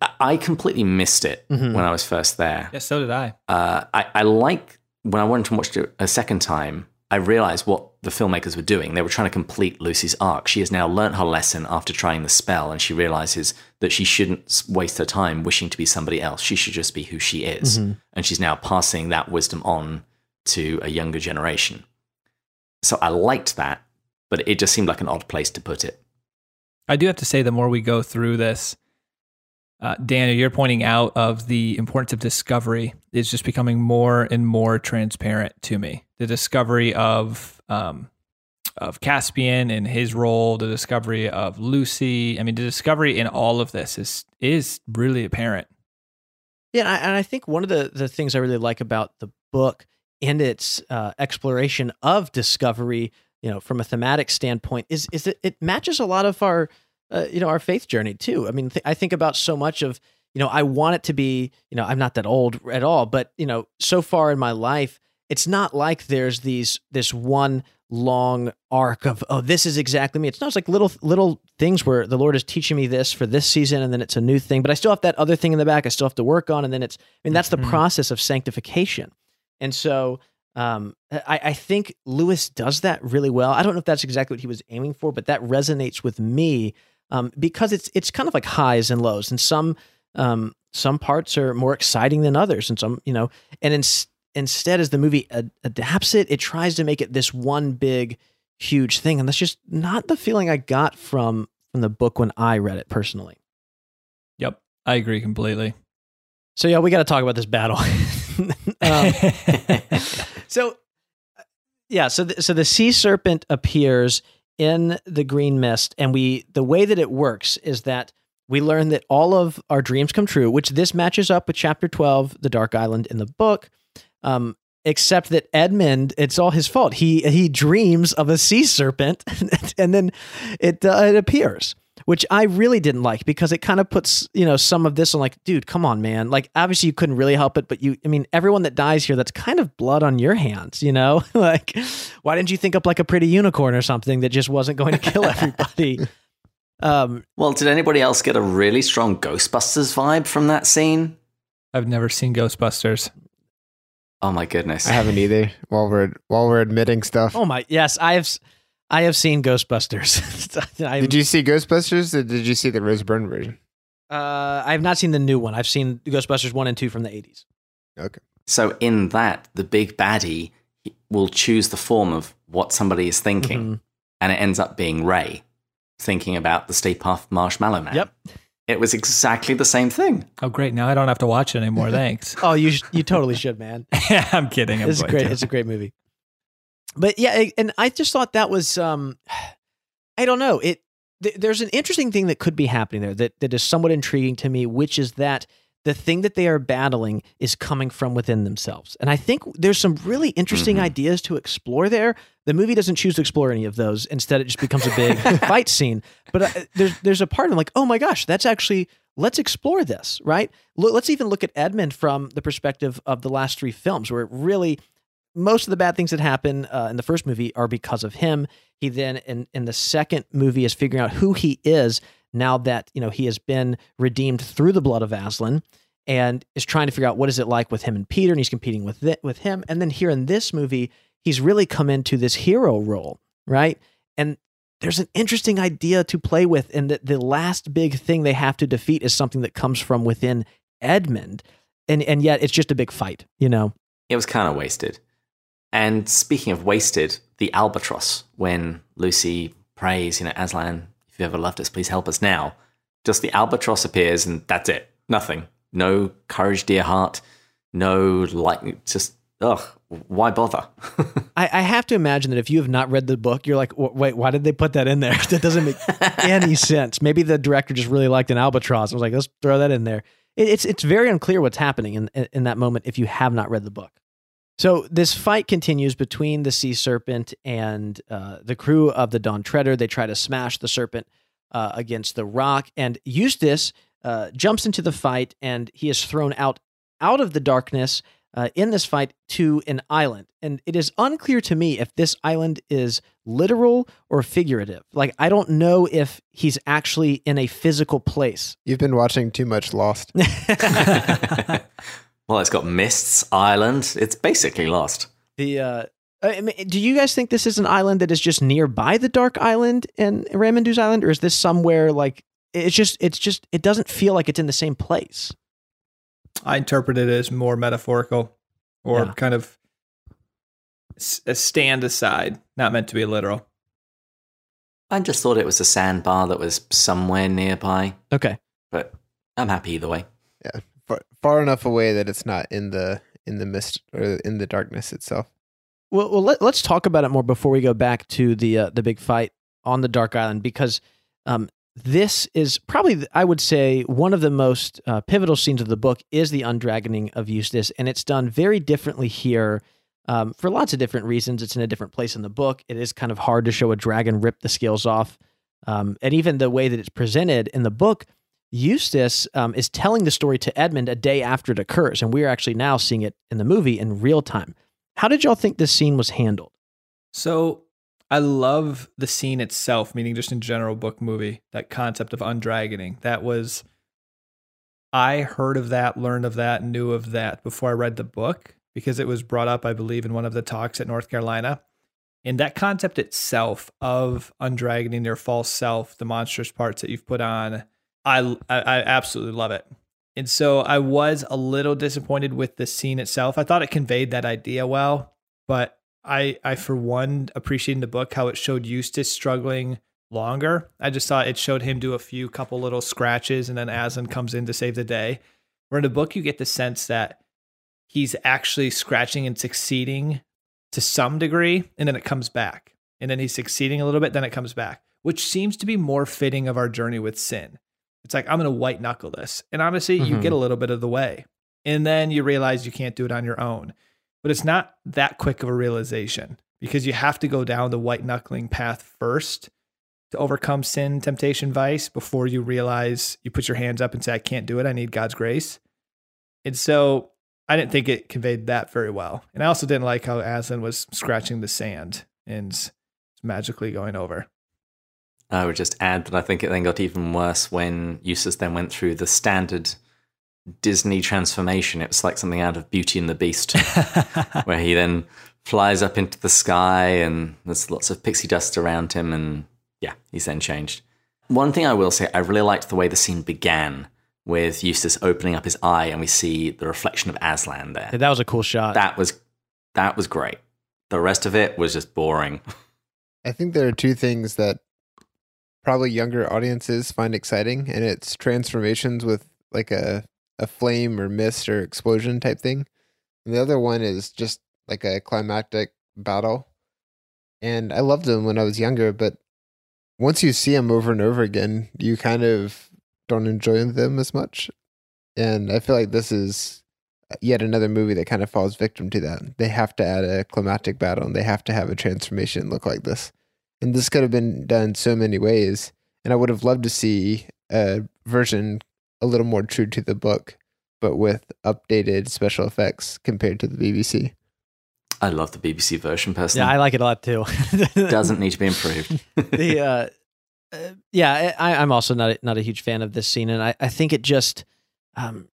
I- I completely missed it Mhm. when I was first there. Yeah, so did I. uh, I, I like when I went and watched it a second time. I realized what the filmmakers were doing. They were trying to complete Lucy's arc. She has now learnt her lesson after trying the spell, and she realizes that she shouldn't waste her time wishing to be somebody else. She should just be who she is, Mhm. and she's now passing that wisdom on to a younger generation. So I liked that, but it just seemed like an odd place to put it. I do have to say, the more we go through this, uh, Daniel, you're pointing out of the importance of discovery is just becoming more and more transparent to me. The discovery of um, of Caspian and his role, the discovery of Lucy. I mean, the discovery in all of this is is really apparent. Yeah, and I, and I think one of the the things I really like about the book and its uh, exploration of discovery, you know, from a thematic standpoint, is is that it matches a lot of our, uh, you know, our faith journey too. I mean, th- I think about so much of, you know, I want it to be, you know, I'm not that old at all, but you know, so far in my life, it's not like there's these this one long arc of oh this is exactly me it's not it's like little little things where the lord is teaching me this for this season and then it's a new thing but i still have that other thing in the back i still have to work on and then it's i mean that's the Mhm. process of sanctification and so um, I, I think lewis does that really well i don't know if that's exactly what he was aiming for but that resonates with me um, because it's it's kind of like highs and lows and some um, some parts are more exciting than others and some you know and in, instead as the movie ad- adapts it it tries to make it this one big huge thing and that's just not the feeling i got from from the book when i read it personally Yep, I agree completely. So yeah, we got to talk about this battle. um, so yeah, so the, so the sea serpent appears in the green mist, and we the way that it works is that we learn that all of our dreams come true, which this matches up with chapter twelve, the Dark Island in the book. Um, except that Edmund, it's all his fault. He he dreams of a sea serpent, and then it uh, it appears, which I really didn't like because it kind of puts you know some of this on like, dude, come on, man. Like obviously you couldn't really help it, but you, I mean, everyone that dies here, that's kind of blood on your hands, you know. like, why didn't you think up like a pretty unicorn or something that just wasn't going to kill everybody? um, well, did anybody else get a really strong Ghostbusters vibe from that scene? I've never seen Ghostbusters. Oh my goodness. I haven't either. While we're while we're admitting stuff. Oh my yes, I have I have seen Ghostbusters. did you see Ghostbusters or did you see the Rose Byrne version? Uh, I have not seen the new one. I've seen Ghostbusters 1 and 2 from the 80s. Okay. So in that, the big baddie will choose the form of what somebody is thinking, mm-hmm. and it ends up being Ray thinking about the Stay Puft Marshmallow Man. Yep. It was exactly the same thing. Oh, great! Now I don't have to watch it anymore. Thanks. oh, you sh- you totally should, man. I'm kidding. I'm it's great. To. It's a great movie. But yeah, and I just thought that was, um, I don't know. It th- there's an interesting thing that could be happening there that that is somewhat intriguing to me, which is that the thing that they are battling is coming from within themselves. And I think there's some really interesting mm-hmm. ideas to explore there. The movie doesn't choose to explore any of those. Instead, it just becomes a big fight scene. But uh, there's there's a part of like, oh my gosh, that's actually let's explore this, right? let's even look at Edmund from the perspective of the last three films, where it really most of the bad things that happen uh, in the first movie are because of him. He then in in the second movie is figuring out who he is now that you know he has been redeemed through the blood of Aslan and is trying to figure out what is it like with him and Peter, and he's competing with th- with him. And then here in this movie, he's really come into this hero role, right? And there's an interesting idea to play with, and that the last big thing they have to defeat is something that comes from within Edmund, and and yet it's just a big fight, you know. It was kind of wasted. And speaking of wasted, the albatross when Lucy prays, you know, Aslan, if you ever loved us, please help us now. Just the albatross appears, and that's it. Nothing no courage, dear heart, no like, just ugh, why bother? I, I, have to imagine that if you have not read the book, you're like, wait, why did they put that in there? that doesn't make any sense. Maybe the director just really liked an albatross. I was like, let's throw that in there. It, it's it's very unclear what's happening in, in, in that moment if you have not read the book. So this fight continues between the sea serpent and uh, the crew of the Dawn Treader. They try to smash the serpent uh, against the rock, and Eustace uh, jumps into the fight and he is thrown out out of the darkness uh, in this fight to an island. And it is unclear to me if this island is literal or figurative. Like, I don't know if he's actually in a physical place. You've been watching too much Lost. well, it's got Mists Island. It's basically Lost. The, uh, I mean, do you guys think this is an island that is just nearby the Dark Island and Ramandu's Island, or is this somewhere like it's just it's just it doesn't feel like it's in the same place. I interpret it as more metaphorical or yeah. kind of a stand aside, not meant to be literal. I just thought it was a sandbar that was somewhere nearby. Okay, but I'm happy either way. Yeah, far, enough away that it's not in the in the mist or in the darkness itself. Well, well let, us talk about it more before we go back to the uh, the big fight on the Dark Island because um, this is probably, I would say, one of the most uh, pivotal scenes of the book is the undragoning of Eustace, and it's done very differently here um, for lots of different reasons. It's in a different place in the book. It is kind of hard to show a dragon rip the scales off, um, and even the way that it's presented in the book, Eustace um, is telling the story to Edmund a day after it occurs, and we are actually now seeing it in the movie in real time. How did y'all think this scene was handled? So I love the scene itself, meaning just in general book movie, that concept of undragoning. That was I heard of that, learned of that, knew of that before I read the book because it was brought up, I believe, in one of the talks at North Carolina. And that concept itself of undragoning your false self, the monstrous parts that you've put on, I, I, I absolutely love it. And so I was a little disappointed with the scene itself. I thought it conveyed that idea well, but I I for one appreciated in the book how it showed Eustace struggling longer. I just thought it showed him do a few couple little scratches and then Aslan comes in to save the day. Where in the book you get the sense that he's actually scratching and succeeding to some degree, and then it comes back. And then he's succeeding a little bit, then it comes back, which seems to be more fitting of our journey with sin. It's like, I'm going to white knuckle this. And honestly, you Mhm. get a little bit of the way. And then you realize you can't do it on your own. But it's not that quick of a realization because you have to go down the white knuckling path first to overcome sin, temptation, vice before you realize you put your hands up and say, I can't do it. I need God's grace. And so I didn't think it conveyed that very well. And I also didn't like how Aslan was scratching the sand and magically going over. I would just add that I think it then got even worse when Eustace then went through the standard Disney transformation. It was like something out of Beauty and the Beast, where he then flies up into the sky and there's lots of pixie dust around him. And yeah, he's then changed. One thing I will say, I really liked the way the scene began with Eustace opening up his eye and we see the reflection of Aslan there. Yeah, that was a cool shot. That was that was great. The rest of it was just boring. I think there are two things that probably younger audiences find exciting, and it's transformations with like a a flame or mist or explosion type thing, and the other one is just like a climactic battle. And I loved them when I was younger, but once you see them over and over again, you kind of don't enjoy them as much. And I feel like this is yet another movie that kind of falls victim to that. They have to add a climactic battle and they have to have a transformation look like this. And this could have been done so many ways. And I would have loved to see a version a little more true to the book, but with updated special effects compared to the BBC. I love the BBC version personally. yeah, I like it a lot too. Doesn't need to be improved. the uh, uh, yeah, I, I'm also not a, not a huge fan of this scene, and I, I think it just, um,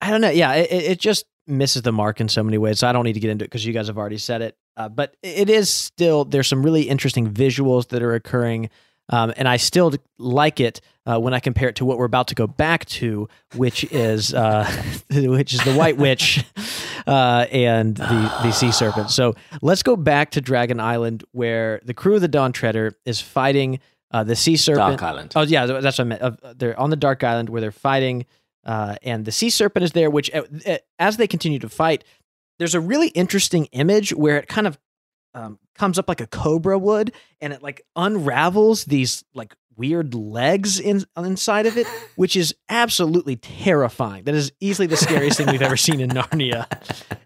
I don't know. Yeah, it, it just misses the mark in so many ways. So I don't need to get into it because you guys have already said it. Uh, but it is still there's some really interesting visuals that are occurring, um, and I still like it uh, when I compare it to what we're about to go back to, which is uh, which is the White Witch uh, and the the Sea Serpent. So let's go back to Dragon Island, where the crew of the Dawn Treader is fighting uh, the Sea Serpent. Dark Island. Oh yeah, that's what I meant. Uh, they're on the Dark Island where they're fighting, uh, and the Sea Serpent is there. Which, as they continue to fight, there's a really interesting image where it kind of um, comes up like a cobra would, and it like unravels these like weird legs in inside of it, which is absolutely terrifying. That is easily the scariest thing we've ever seen in Narnia,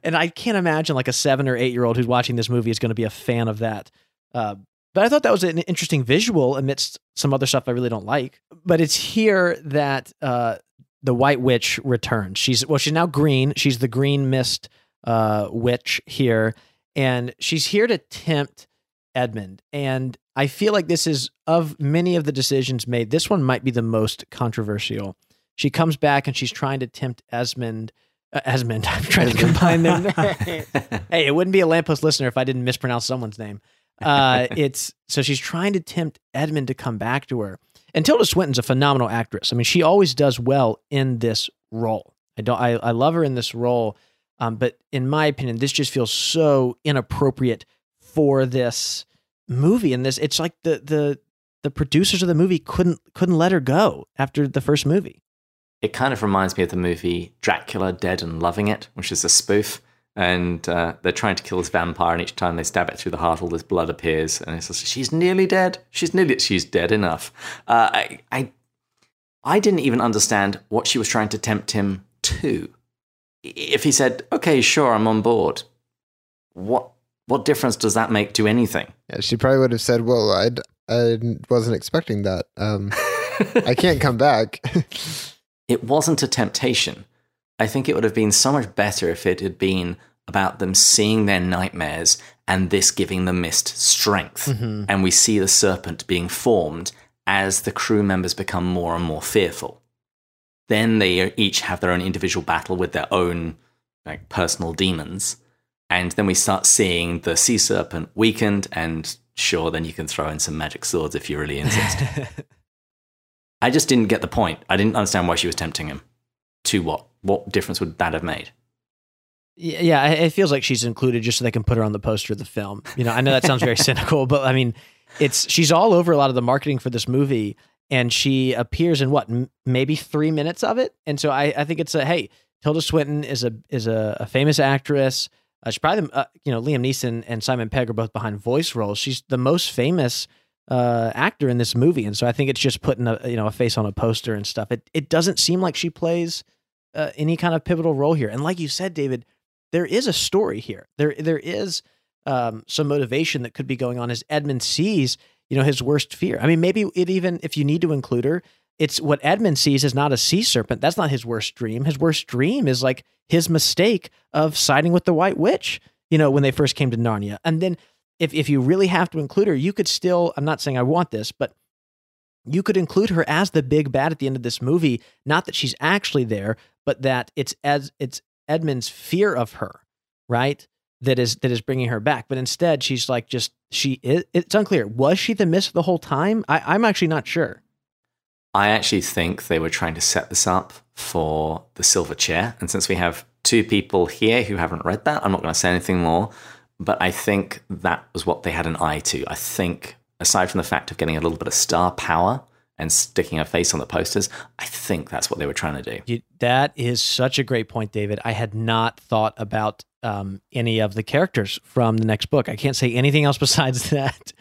and I can't imagine like a seven or eight year old who's watching this movie is going to be a fan of that. Uh, but I thought that was an interesting visual amidst some other stuff I really don't like. But it's here that uh, the White Witch returns. She's well, she's now green. She's the green mist uh, witch here, and she's here to tempt Edmund. And I feel like this is of many of the decisions made. This one might be the most controversial. She comes back and she's trying to tempt Esmond. Uh, Esmond. I'm trying to combine their names. hey, it wouldn't be a lamppost listener if I didn't mispronounce someone's name. Uh, it's so she's trying to tempt Edmund to come back to her. And Tilda Swinton's a phenomenal actress. I mean, she always does well in this role. I don't. I, I love her in this role, um, but in my opinion, this just feels so inappropriate for this movie. And this, it's like the the the producers of the movie couldn't couldn't let her go after the first movie. It kind of reminds me of the movie Dracula Dead and Loving It, which is a spoof. And uh, they're trying to kill this vampire, and each time they stab it through the heart, all this blood appears. And it's just, she's nearly dead. She's nearly, she's dead enough. Uh, I, I, I didn't even understand what she was trying to tempt him to. If he said, "Okay, sure, I'm on board," what what difference does that make to anything? Yeah, she probably would have said, "Well, I I wasn't expecting that. Um, I can't come back." it wasn't a temptation. I think it would have been so much better if it had been about them seeing their nightmares and this giving the mist strength. Mm-hmm. And we see the serpent being formed as the crew members become more and more fearful. Then they each have their own individual battle with their own like personal demons. And then we start seeing the sea serpent weakened, and sure, then you can throw in some magic swords if you really insist. I just didn't get the point. I didn't understand why she was tempting him. To what? What difference would that have made? Yeah, it feels like she's included just so they can put her on the poster of the film. You know, I know that sounds very cynical, but I mean, it's she's all over a lot of the marketing for this movie, and she appears in what m- maybe three minutes of it. And so I, I think it's a hey, Tilda Swinton is a is a, a famous actress. Uh, she's probably uh, you know Liam Neeson and Simon Pegg are both behind voice roles. She's the most famous uh, actor in this movie, and so I think it's just putting a you know a face on a poster and stuff. It it doesn't seem like she plays uh, any kind of pivotal role here. And like you said, David, there is a story here. There there is um, some motivation that could be going on as Edmund sees you know his worst fear. I mean, maybe it even if you need to include her, it's what Edmund sees is not a sea serpent. That's not his worst dream. His worst dream is like his mistake of siding with the White Witch. You know, when they first came to Narnia, and then if if you really have to include her, you could still. I'm not saying I want this, but you could include her as the big bad at the end of this movie. Not that she's actually there, but that it's as it's Edmund's fear of her, right? That is that is bringing her back. But instead, she's like just she. It, it's unclear. Was she the mist the whole time? I, I'm actually not sure. I actually think they were trying to set this up for the silver chair, and since we have two people here who haven't read that, I'm not going to say anything more. But I think that was what they had an eye to. I think, aside from the fact of getting a little bit of star power and sticking a face on the posters, I think that's what they were trying to do. You, that is such a great point, David. I had not thought about um, any of the characters from the next book. I can't say anything else besides that.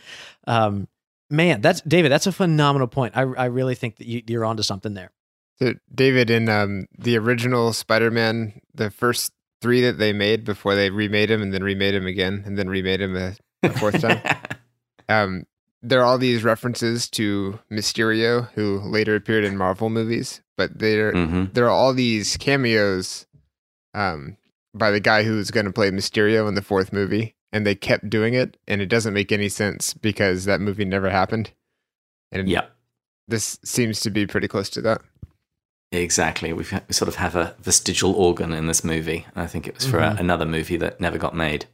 Um, man, that's David. That's a phenomenal point. I, I really think that you, you're onto something there. So David, in um, the original Spider-Man, the first three that they made before they remade him and then remade him again and then remade him a, a fourth time. um, there are all these references to Mysterio, who later appeared in Marvel movies, but there hmm there are all these cameos um, by the guy who's going to play Mysterio in the fourth movie, and they kept doing it, and it doesn't make any sense because that movie never happened. And Yeah, this seems to be pretty close to that. exactly. We've, we sort of have a vestigial organ in this movie. And I think it was for Mhm. a, another movie that never got made.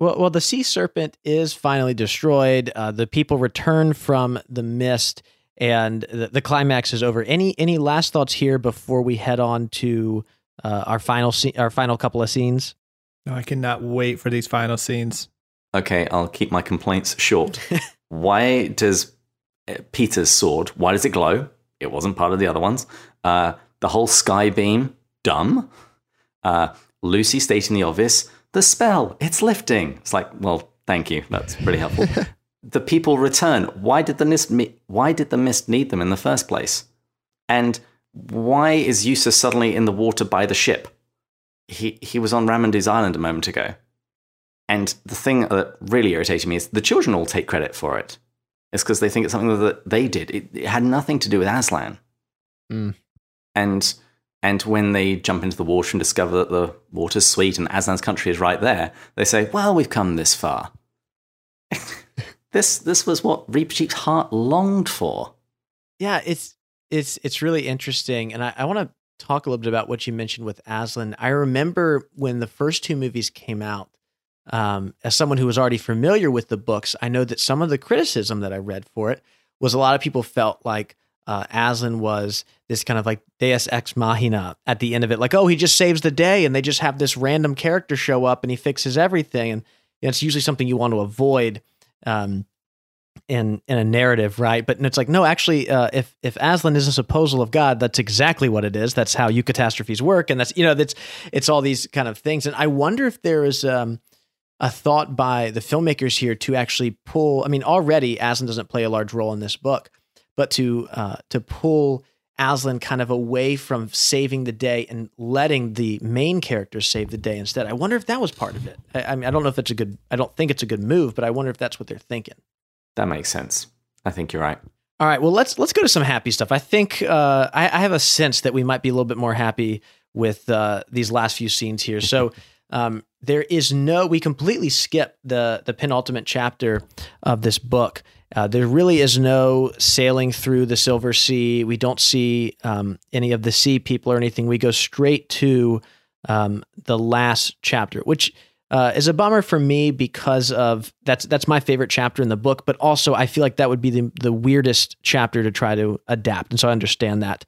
Well, well, the sea serpent is finally destroyed. Uh, the people return from the mist, and the, the climax is over. Any any last thoughts here before we head on to uh, our final scene, our final couple of scenes? No, I cannot wait for these final scenes. Okay, I'll keep my complaints short. why does uh, Peter's sword, why does it glow? It wasn't part of the other ones. Uh, the whole sky beam, dumb. Uh, Lucy stating the obvious, the spell, it's lifting. It's like, well, thank you. That's pretty helpful. the people return. Why did the mist? me- Why did the mist need them in the first place? And why is Eustace suddenly in the water by the ship? He he was on Ramandu's island a moment ago. And the thing that really irritated me is the children all take credit for it. It's because they think it's something that they did. It, it had nothing to do with Aslan. Mm. And and when they jump into the water and discover that the water's sweet and Aslan's country is right there, they say, "Well, we've come this far." this this was what Reaper heart longed for. Yeah, it's it's it's really interesting, and I, I want to talk a little bit about what you mentioned with Aslan. I remember when the first two movies came out. Um, as someone who was already familiar with the books, I know that some of the criticism that I read for it was a lot of people felt like uh, Aslan was this kind of like Deus ex machina at the end of it, like oh he just saves the day, and they just have this random character show up and he fixes everything, and it's usually something you want to avoid. Um, in in a narrative, right? But it's like no, actually, uh, if if Aslan is a supposal of God, that's exactly what it is. That's how eucatastrophes work, and that's you know that's it's all these kind of things. And I wonder if there is um, a thought by the filmmakers here to actually pull. I mean, already Aslan doesn't play a large role in this book, but to uh, to pull Aslan kind of away from saving the day and letting the main characters save the day instead. I wonder if that was part of it. I, I mean, I don't know if it's a good. I don't think it's a good move, but I wonder if that's what they're thinking. That makes sense. I think you're right. All right, well let's let's go to some happy stuff. I think uh, I, I have a sense that we might be a little bit more happy with uh, these last few scenes here. So um, there is no we completely skip the the penultimate chapter of this book. Uh, there really is no sailing through the Silver Sea. We don't see um, any of the sea people or anything. We go straight to um, the last chapter, which uh, is a bummer for me because of that's that's my favorite chapter in the book, but also I feel like that would be the the weirdest chapter to try to adapt, and so I understand that.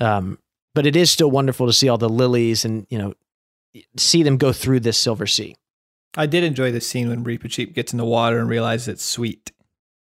Um, but it is still wonderful to see all the lilies and you know see them go through this silver sea. I did enjoy the scene when Reepicheep gets in the water and realizes it's sweet.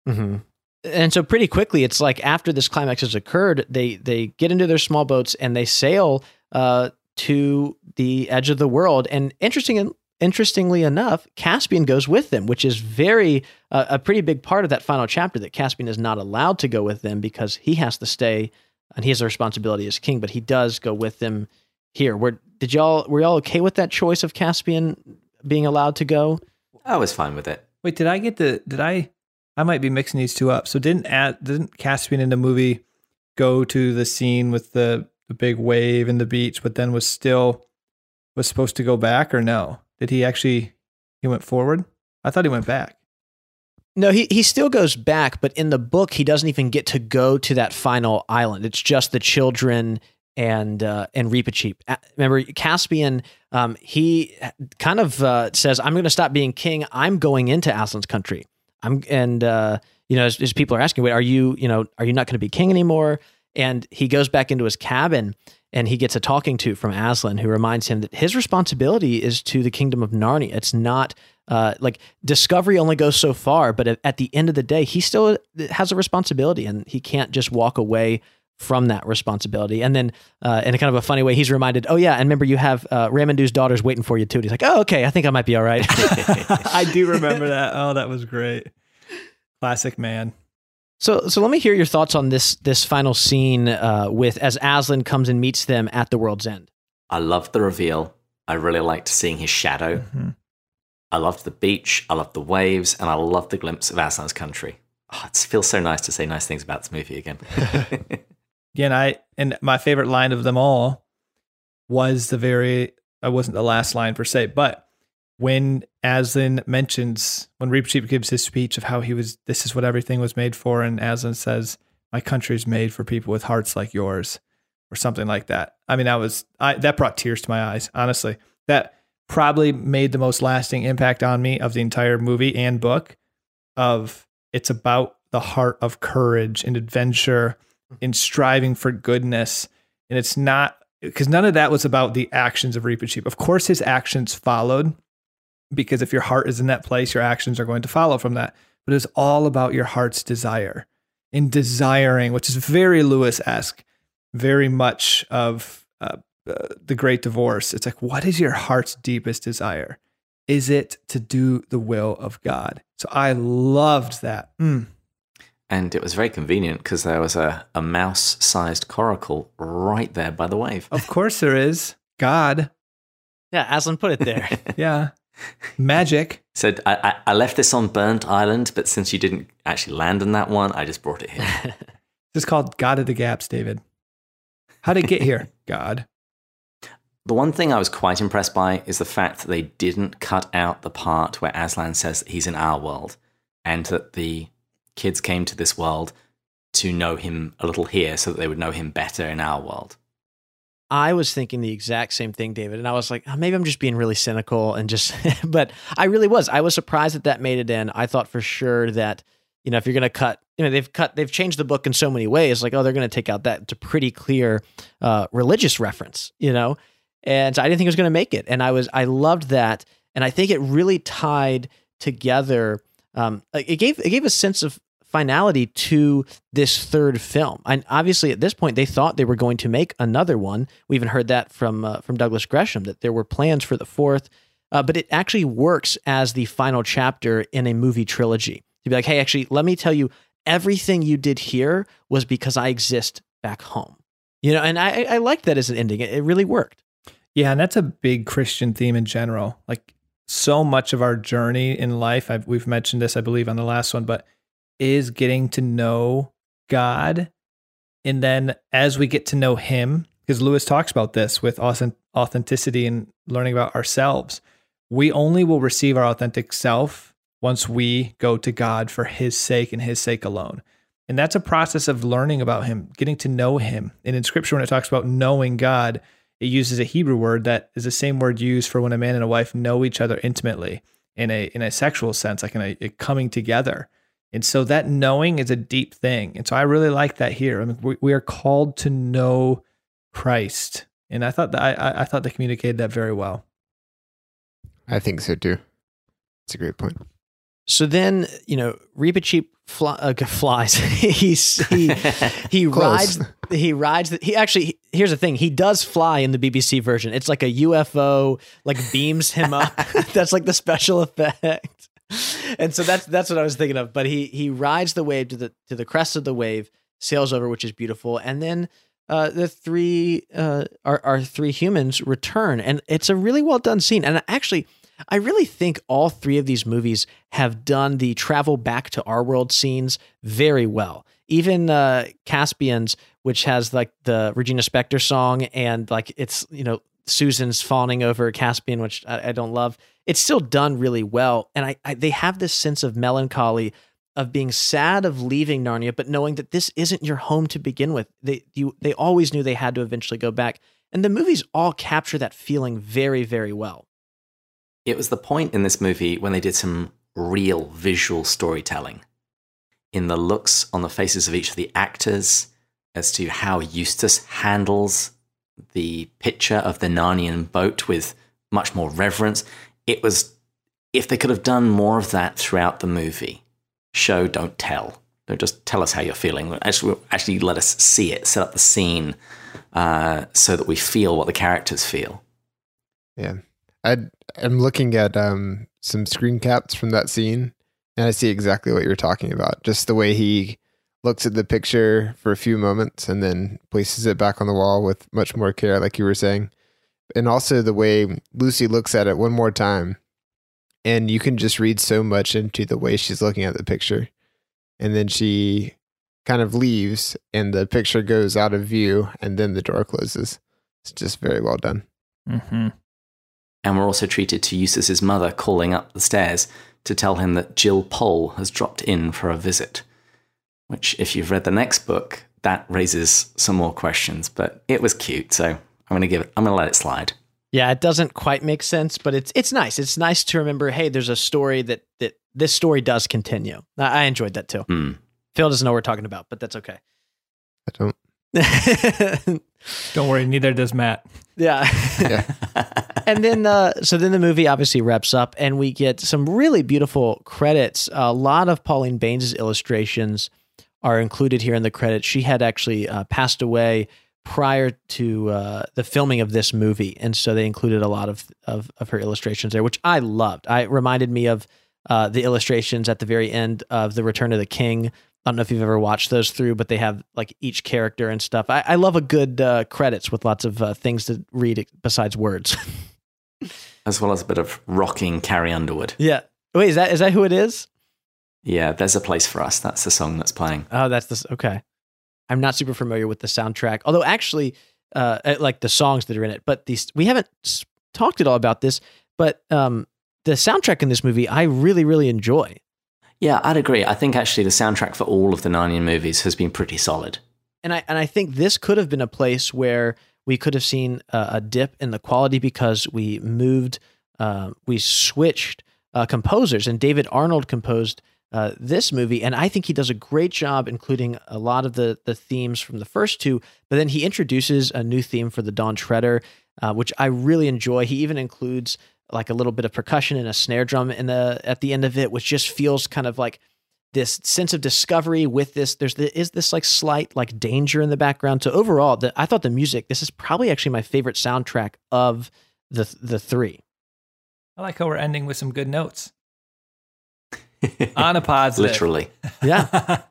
Mm-hmm. And so pretty quickly, it's like after this climax has occurred, they they get into their small boats and they sail uh, to the edge of the world. And interesting, interestingly enough, Caspian goes with them, which is very uh, a pretty big part of that final chapter. That Caspian is not allowed to go with them because he has to stay and he has a responsibility as king. But he does go with them here. Were did y'all were y'all okay with that choice of Caspian being allowed to go? I was fine with it. Wait, did I get the? Did I? I might be mixing these two up. So didn't didn't Caspian in the movie go to the scene with the the big wave and the beach, but then was still was supposed to go back or no? Did he actually he went forward? I thought he went back. No, he, he still goes back, but in the book he doesn't even get to go to that final island. It's just the children and uh, and Reepicheep. Remember, Caspian, um, he kind of uh, says, "I'm going to stop being king. I'm going into Aslan's country." I'm and uh, you know, as, as, people are asking, "Wait, are you you know are you not going to be king anymore?" And he goes back into his cabin and he gets a talking to from Aslan, who reminds him that his responsibility is to the kingdom of Narnia. It's not uh, like discovery only goes so far, but at the end of the day, he still has a responsibility, and he can't just walk away from that responsibility. And then, uh, in a kind of a funny way, he's reminded, "Oh yeah, and remember you have uh, Ramandu's daughters waiting for you too." And he's like, "Oh okay, I think I might be all right." I do remember that. Oh, that was great. Classic man. So, so let me hear your thoughts on this this final scene uh, with as Aslan comes and meets them at the world's end. I loved the reveal. I really liked seeing his shadow. Mm-hmm. I loved the beach. I loved the waves, and I loved the glimpse of Aslan's country. Oh, it feels so nice to say nice things about this movie again. yeah, and I and my favorite line of them all was the very. I wasn't the last line per se, but when Aslan mentions when Reepicheep gives his speech of how he was, this is what everything was made for, and Aslan says, "My country is made for people with hearts like yours," or something like that. I mean, that was I, that brought tears to my eyes. Honestly, that probably made the most lasting impact on me of the entire movie and book. Of it's about the heart of courage and adventure, in striving for goodness, and it's not because none of that was about the actions of Reepicheep. Of course, his actions followed because if your heart is in that place, your actions are going to follow from that. But it's all about your heart's desire. In desiring, which is very Lewis esque, very much of uh, uh, the great divorce. It's like, what is your heart's deepest desire? Is it to do the will of God? So I loved that. Mm. And it was very convenient because there was a, a mouse sized coracle right there by the wave. Of course, there is. God. Yeah, Aslan put it there. yeah. Magic. Said I, I left this on Burnt Island, but since you didn't actually land on that one, I just brought it here. this is called God of the Gaps, David. How did it get here? God. The one thing I was quite impressed by is the fact that they didn't cut out the part where Aslan says that he's in our world and that the kids came to this world to know him a little here so that they would know him better in our world. I was thinking the exact same thing, David, and I was like, oh, maybe I'm just being really cynical and just, but I really was. I was surprised that that made it in. I thought for sure that you know if you're going to cut, you know, they've cut, they've changed the book in so many ways. Like, oh, they're going to take out that. A pretty clear uh, religious reference, you know, and so I didn't think it was going to make it, and I was, I loved that, and I think it really tied together. Um, it gave it gave a sense of finality to this third film. And obviously, at this point, they thought they were going to make another one. We even heard that from uh, from Douglas Gresham that there were plans for the fourth. Uh, but it actually works as the final chapter in a movie trilogy. To be like, hey, actually, let me tell you, everything you did here was because I exist back home. You know, and I, I that as an ending. It, it really worked. Yeah, and that's a big Christian theme in general. Like so much of our journey in life, I've, we've mentioned this, I believe, on the last one, but is getting to know God. And then as we get to know Him, because Lewis talks about this with authenticity and learning about ourselves, we only will receive our authentic self once we go to God for His sake and His sake alone. And that's a process of learning about Him, getting to know Him. And in Scripture, when it talks about knowing God, it uses a Hebrew word that is the same word used for when a man and a wife know each other intimately in a in a sexual sense, like in a, a coming together. And so that knowing is a deep thing. And so I really like that here. I mean, we, we are called to know Christ. And I thought that I, I thought they communicated that very well. I think so too. It's a great point. So then, you know, Reepicheep fly, uh, flies. He's he he rides he rides the, he actually here's the thing he does fly in the BBC version. It's like a UFO like beams him up. that's like the special effect. And so that's that's what I was thinking of. But he he rides the wave to the to the crest of the wave, sails over, which is beautiful, and then uh, the three uh, our, our three humans return, and it's a really well done scene. And actually, I really think all three of these movies have done the travel back to our world scenes very well. Even uh, Caspian's, which has like the Regina Spektor song, and like it's you know Susan's fawning over Caspian, which I, I don't love. It's still done really well, and I, I they have this sense of melancholy of being sad of leaving Narnia, but knowing that this isn't your home to begin with. They you they always knew they had to eventually go back, and the movies all capture that feeling very very well. It was the point in this movie when they did some real visual storytelling in the looks on the faces of each of the actors as to how Eustace handles the picture of the Narnian boat with much more reverence. It was, if they could have done more of that throughout the movie, show, don't tell. Don't just tell us how you're feeling. Actually, actually let us see it, set up the scene uh, so that we feel what the characters feel. Yeah. I I'm looking at um some screen caps from that scene and I see exactly what you're talking about. Just the way he looks at the picture for a few moments and then places it back on the wall with much more care like you were saying. And also the way Lucy looks at it one more time. And you can just read so much into the way she's looking at the picture. And then she kind of leaves and the picture goes out of view and then the door closes. It's just very well done. Mm-hmm. And we're also treated to Eustace's mother calling up the stairs to tell him that Jill Pole has dropped in for a visit. Which, if you've read the next book, that raises some more questions. But it was cute, so I'm gonna give it. I'm gonna let it slide. Yeah, it doesn't quite make sense, but it's it's nice. It's nice to remember. Hey, there's a story that that this story does continue. I, I enjoyed that too. Hmm. Phil doesn't know what we're talking about, but that's okay. I don't Don't worry, neither does Matt. yeah. Yeah. and then uh, so then the movie obviously wraps up and we get some really beautiful credits a lot of Pauline Baynes' illustrations are included here in the credits she had actually uh, passed away prior to uh, the filming of this movie and so they included a lot of, of, of her illustrations there which i loved i it reminded me of uh, the illustrations at the very end of the return of the king I don't know if you've ever watched those through, but they have like each character and stuff. I, I love a good uh, credits with lots of uh, things to read besides words. As well as a bit of rocking Carrie Underwood. yeah. Wait, is that is that who it is? Yeah, there's a place for us. That's the song that's playing. Oh, that's this. Okay. I'm not super familiar with the soundtrack, although actually, uh, uh, like the songs that are in it. But these we haven't talked at all about this. But um, the soundtrack in this movie, I really really enjoy. Yeah, I'd agree. I think actually the soundtrack for all of the Narnian movies has been pretty solid. and I and I think this could have been a place where we could have seen a, a dip in the quality because we moved, uh, we switched uh, composers, and David Arnold composed uh, this movie, and I think he does a great job, including a lot of the the themes from the first two. But then he introduces a new theme for the Dawn Treader, uh, which I really enjoy. He even includes like a little bit of percussion and a snare drum in the at the end of it, which just feels kind of like this sense of discovery with this there's the, is this like slight like danger in the background so overall the, i thought the music this is probably actually my favorite soundtrack of the the three I like how we're ending with some good notes. On a positive. Literally. yeah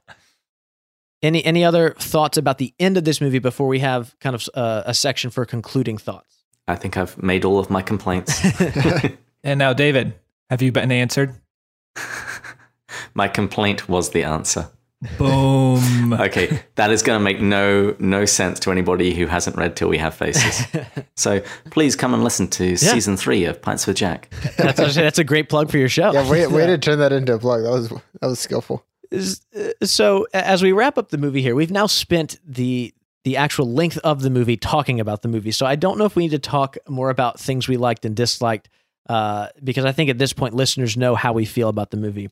any any other thoughts about the end of this movie before we have kind of uh, a section for concluding thoughts I think I've made all of my complaints. and now, David, have you been answered? my complaint was the answer. Boom. Okay, that is going to make no no sense to anybody who hasn't read Till We Have Faces. So please come and listen to season three of Pints with Jack. that's a, that's a great plug for your show Yeah, way, way to turn that into a plug. That was that was skillful. uh, so as we wrap up the movie here, we've now spent the the actual length of the movie talking about the movie. So I don't know if we need to talk more about things we liked and disliked, uh, because I think at this point listeners know how we feel about the movie.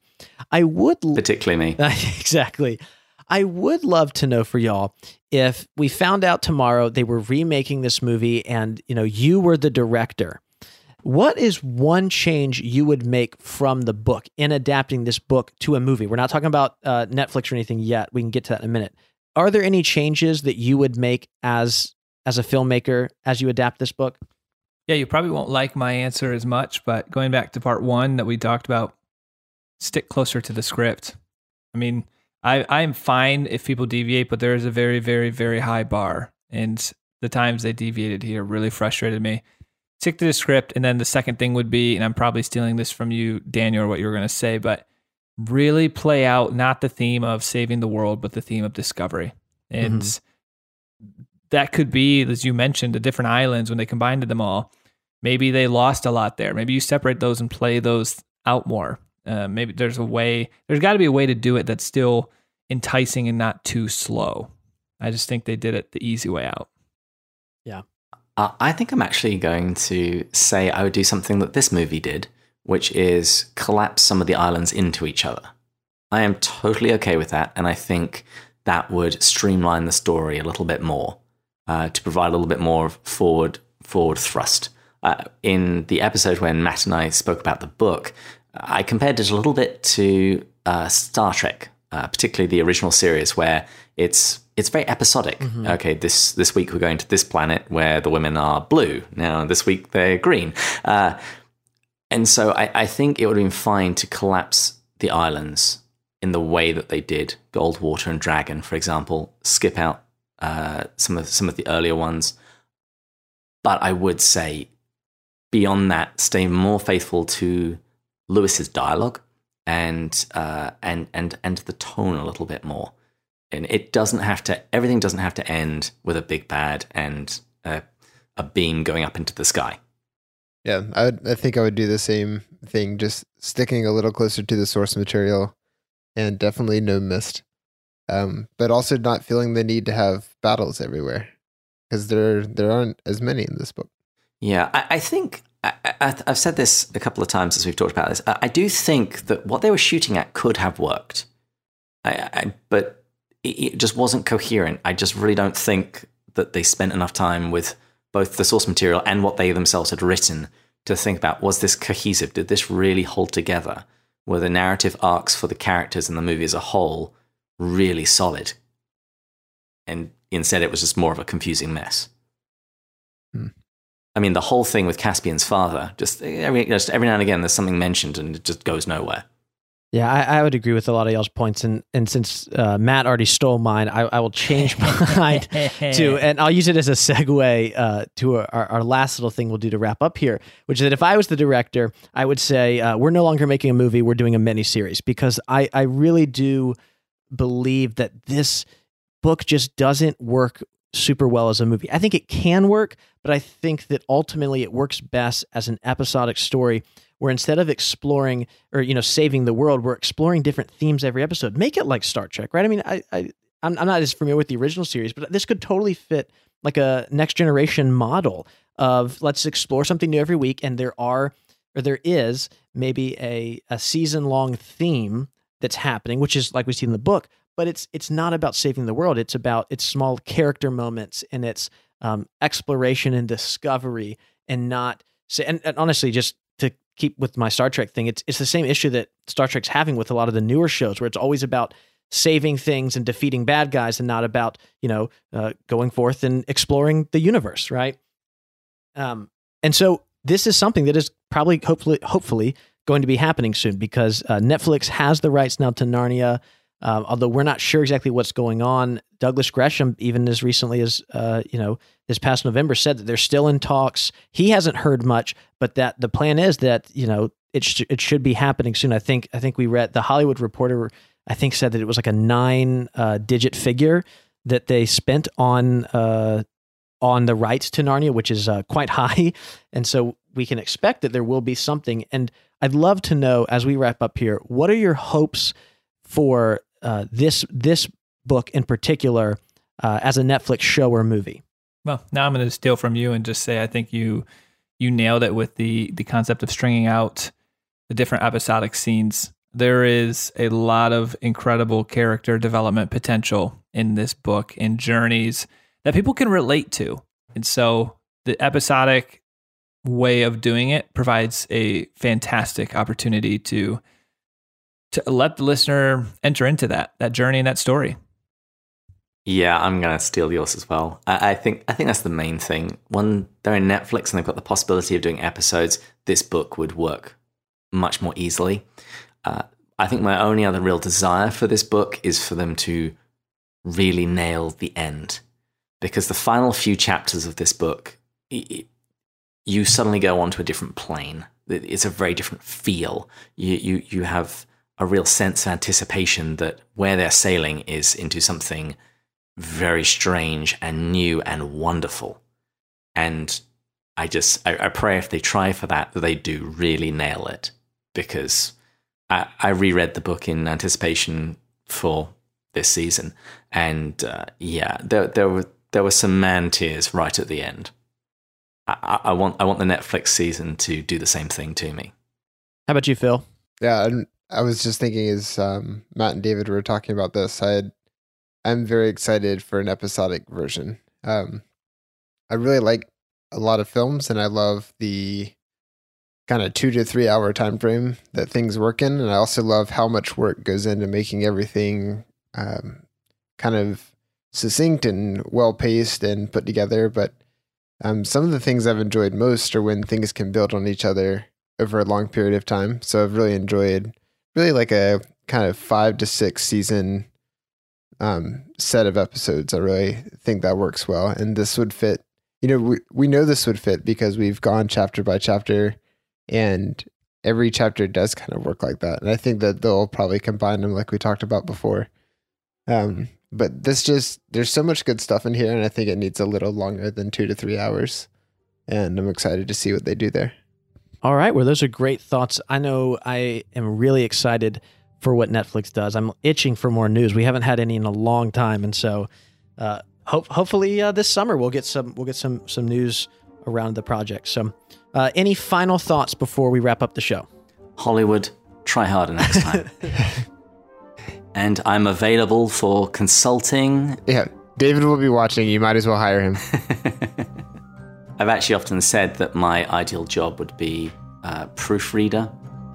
I would l- Particularly me. exactly. I would love to know for y'all if we found out tomorrow they were remaking this movie and you know you were the director. What is one change you would make from the book in adapting this book to a movie? We're not talking about uh, Netflix or anything yet. We can get to that in a minute. Are there any changes that you would make as as a filmmaker as you adapt this book? Yeah, you probably won't like my answer as much, but going back to part one that we talked about, stick closer to the script. I mean, I I'm fine if people deviate, but there is a very, very, very high bar, and the times they deviated here really frustrated me stick to the script. And then the second thing would be, and I'm probably stealing this from you, Daniel, or what you were going to say, but really play out not the theme of saving the world, but the theme of discovery. And mm-hmm. that could be, as you mentioned, the different islands when they combined them all. Maybe they lost a lot there. Maybe you separate those and play those out more. Uh, maybe there's a way, there's got to be a way to do it that's still enticing and not too slow. I just think they did it the easy way out. Yeah. Uh, I think I'm actually going to say I would do something that this movie did, which is collapse some of the islands into each other. I am totally okay with that, and I think that would streamline the story a little bit more uh, to provide a little bit more forward forward thrust. Uh, in the episode when Matt and I spoke about the book, I compared it a little bit to uh, Star Trek, uh, particularly the original series, where it's it's very episodic. Mm-hmm. Okay, this this week we're going to this planet where the women are blue. Now this week they're green. Uh, and so I, I think it would have been fine to collapse the islands in the way that they did Goldwater and Dragon, for example. Skip out uh, some of some of the earlier ones, but I would say beyond that, stay more faithful to Lewis's dialogue and uh, and and and the tone a little bit more. And it doesn't have to everything doesn't have to end with a big bad and a, a beam going up into the sky. Yeah i would i think i would do the same thing just sticking a little closer to the source material and definitely no mist. Um, but also not feeling the need to have battles everywhere because there there aren't as many in this book yeah i, I think I, have said this a couple of times as we've talked about this. I, I, do think that what they were shooting at could have worked, I, but it just wasn't coherent. I just really don't think that they spent enough time with both the source material and what they themselves had written to think about was this cohesive? Did this really hold together? Were the narrative arcs for the characters in the movie as a whole really solid? And instead, it was just more of a confusing mess. Hmm. I mean, the whole thing with Caspian's father, just every, just every now and again, there's something mentioned and it just goes nowhere. Yeah, I, I, would agree with a lot of y'all's points, and and since uh, Matt already stole mine, I, I will change mine to, and I'll use it as a segue uh, to our, our last little thing we'll do to wrap up here, which is that if I was the director, I would say uh, we're no longer making a movie, we're doing a mini series because I I really do believe that this book just doesn't work super well as a movie. I think it can work, but I think that ultimately it works best as an episodic story where instead of exploring or you know saving the world, we're exploring different themes every episode. Make it like Star Trek, right? I mean, I, I I'm, I'm not as familiar with the original series, but this could totally fit like a next generation model of let's explore something new every week, and there are or there is maybe a a season long theme that's happening, which is like we see in the book, but it's it's not about saving the world. It's about its small character moments and its um, exploration and discovery, and not and, and honestly, just to keep with my Star Trek thing, it's it's the same issue that Star Trek's having with a lot of the newer shows, where it's always about saving things and defeating bad guys, and not about you know uh, going forth and exploring the universe, right? Um, and so this is something that is probably hopefully hopefully going to be happening soon because uh, Netflix has the rights now to Narnia. Uh, although we're not sure exactly what's going on, Douglas Gresham, even as recently as uh, you know this past November, said that they're still in talks. He hasn't heard much, but that the plan is that you know it sh- it should be happening soon. I think I think we read the Hollywood Reporter. I think said that it was like a nine uh, digit figure that they spent on uh, on the rights to Narnia, which is uh, quite high, and so we can expect that there will be something. And I'd love to know as we wrap up here, what are your hopes for uh, this this book in particular uh, as a Netflix show or movie? Well, now I'm going to steal from you and just say I think you you nailed it with the the concept of stringing out the different episodic scenes. There is a lot of incredible character development potential in this book and journeys that people can relate to. And so the episodic way of doing it provides a fantastic opportunity to to let the listener enter into that that journey and that story. Yeah, I'm gonna steal yours as well. I, I, think I think that's the main thing. When they're in Netflix and they've got the possibility of doing episodes, this book would work much more easily. Uh, I think my only other real desire for this book is for them to really nail the end, because the final few chapters of this book, it, you suddenly go onto a different plane. It's a very different feel. You you you have a real sense of anticipation that where they're sailing is into something very strange and new and wonderful. And I just I, I, pray if they try for that that they do really nail it because I, I reread the book in anticipation for this season and uh, yeah there there were there were some man tears right at the end. I, I want I want the Netflix season to do the same thing to me. How about you, Phil? Yeah, I was just thinking as um, Matt and David were talking about this, I had, I'm very excited for an episodic version. Um, I really like a lot of films, and I love the kind of two to three hour time frame that things work in, and I also love how much work goes into making everything um, kind of succinct and well paced and put together. But um, some of the things I've enjoyed most are when things can build on each other over a long period of time. So I've really enjoyed really like a kind of five to six season um, set of episodes. I really think that works well, and this would fit. You know, we we know this would fit because we've gone chapter by chapter, and every chapter does kind of work like that. And I think that they'll probably combine them like we talked about before. Um, but this just there's so much good stuff in here, and I think it needs a little longer than two to three hours. And I'm excited to see what they do there. All right. Well, those are great thoughts. I know I am really excited for what Netflix does. I'm itching for more news. We haven't had any in a long time, and so uh, hope, hopefully uh, this summer we'll get some we'll get some some news around the project. So, uh, any final thoughts before we wrap up the show? Hollywood, try harder next time. and I'm available for consulting. Yeah, David will be watching. You might as well hire him. I've actually often said that my ideal job would be a proofreader,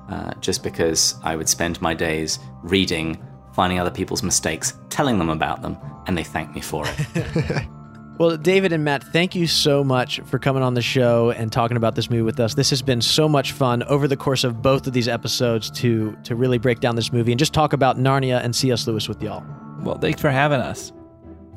uh, just because I would spend my days reading, finding other people's mistakes, telling them about them, and they thank me for it. well, David and Matt, thank you so much for coming on the show and talking about this movie with us. This has been so much fun over the course of both of these episodes to to really break down this movie and just talk about Narnia and C.S. Lewis with y'all. Well, thanks for having us.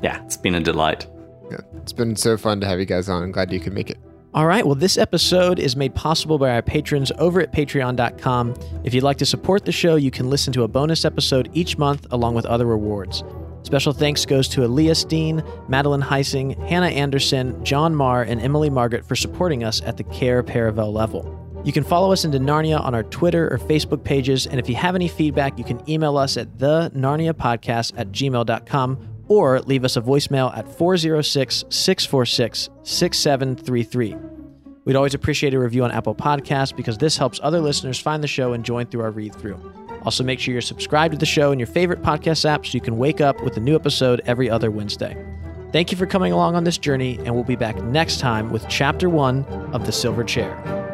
Yeah, it's been a delight. Yeah, it's been so fun to have you guys on. I'm glad you could make it. All right. Well, this episode is made possible by our patrons over at patreon.com. If you'd like to support the show, you can listen to a bonus episode each month along with other rewards. Special thanks goes to Elias Dean, Madeline Heising, Hannah Anderson, John Marr, and Emily Margaret for supporting us at the Cair Paravel level. You can follow us into Narnia on our Twitter or Facebook pages, and if you have any feedback, you can email us at the Narnia Podcast at gmail.com or leave us a voicemail at 406 646 6733. We'd always appreciate a review on Apple Podcasts because this helps other listeners find the show and join through our read through. Also, make sure you're subscribed to the show in your favorite podcast app so you can wake up with a new episode every other Wednesday. Thank you for coming along on this journey, and we'll be back next time with Chapter 1 of The Silver Chair.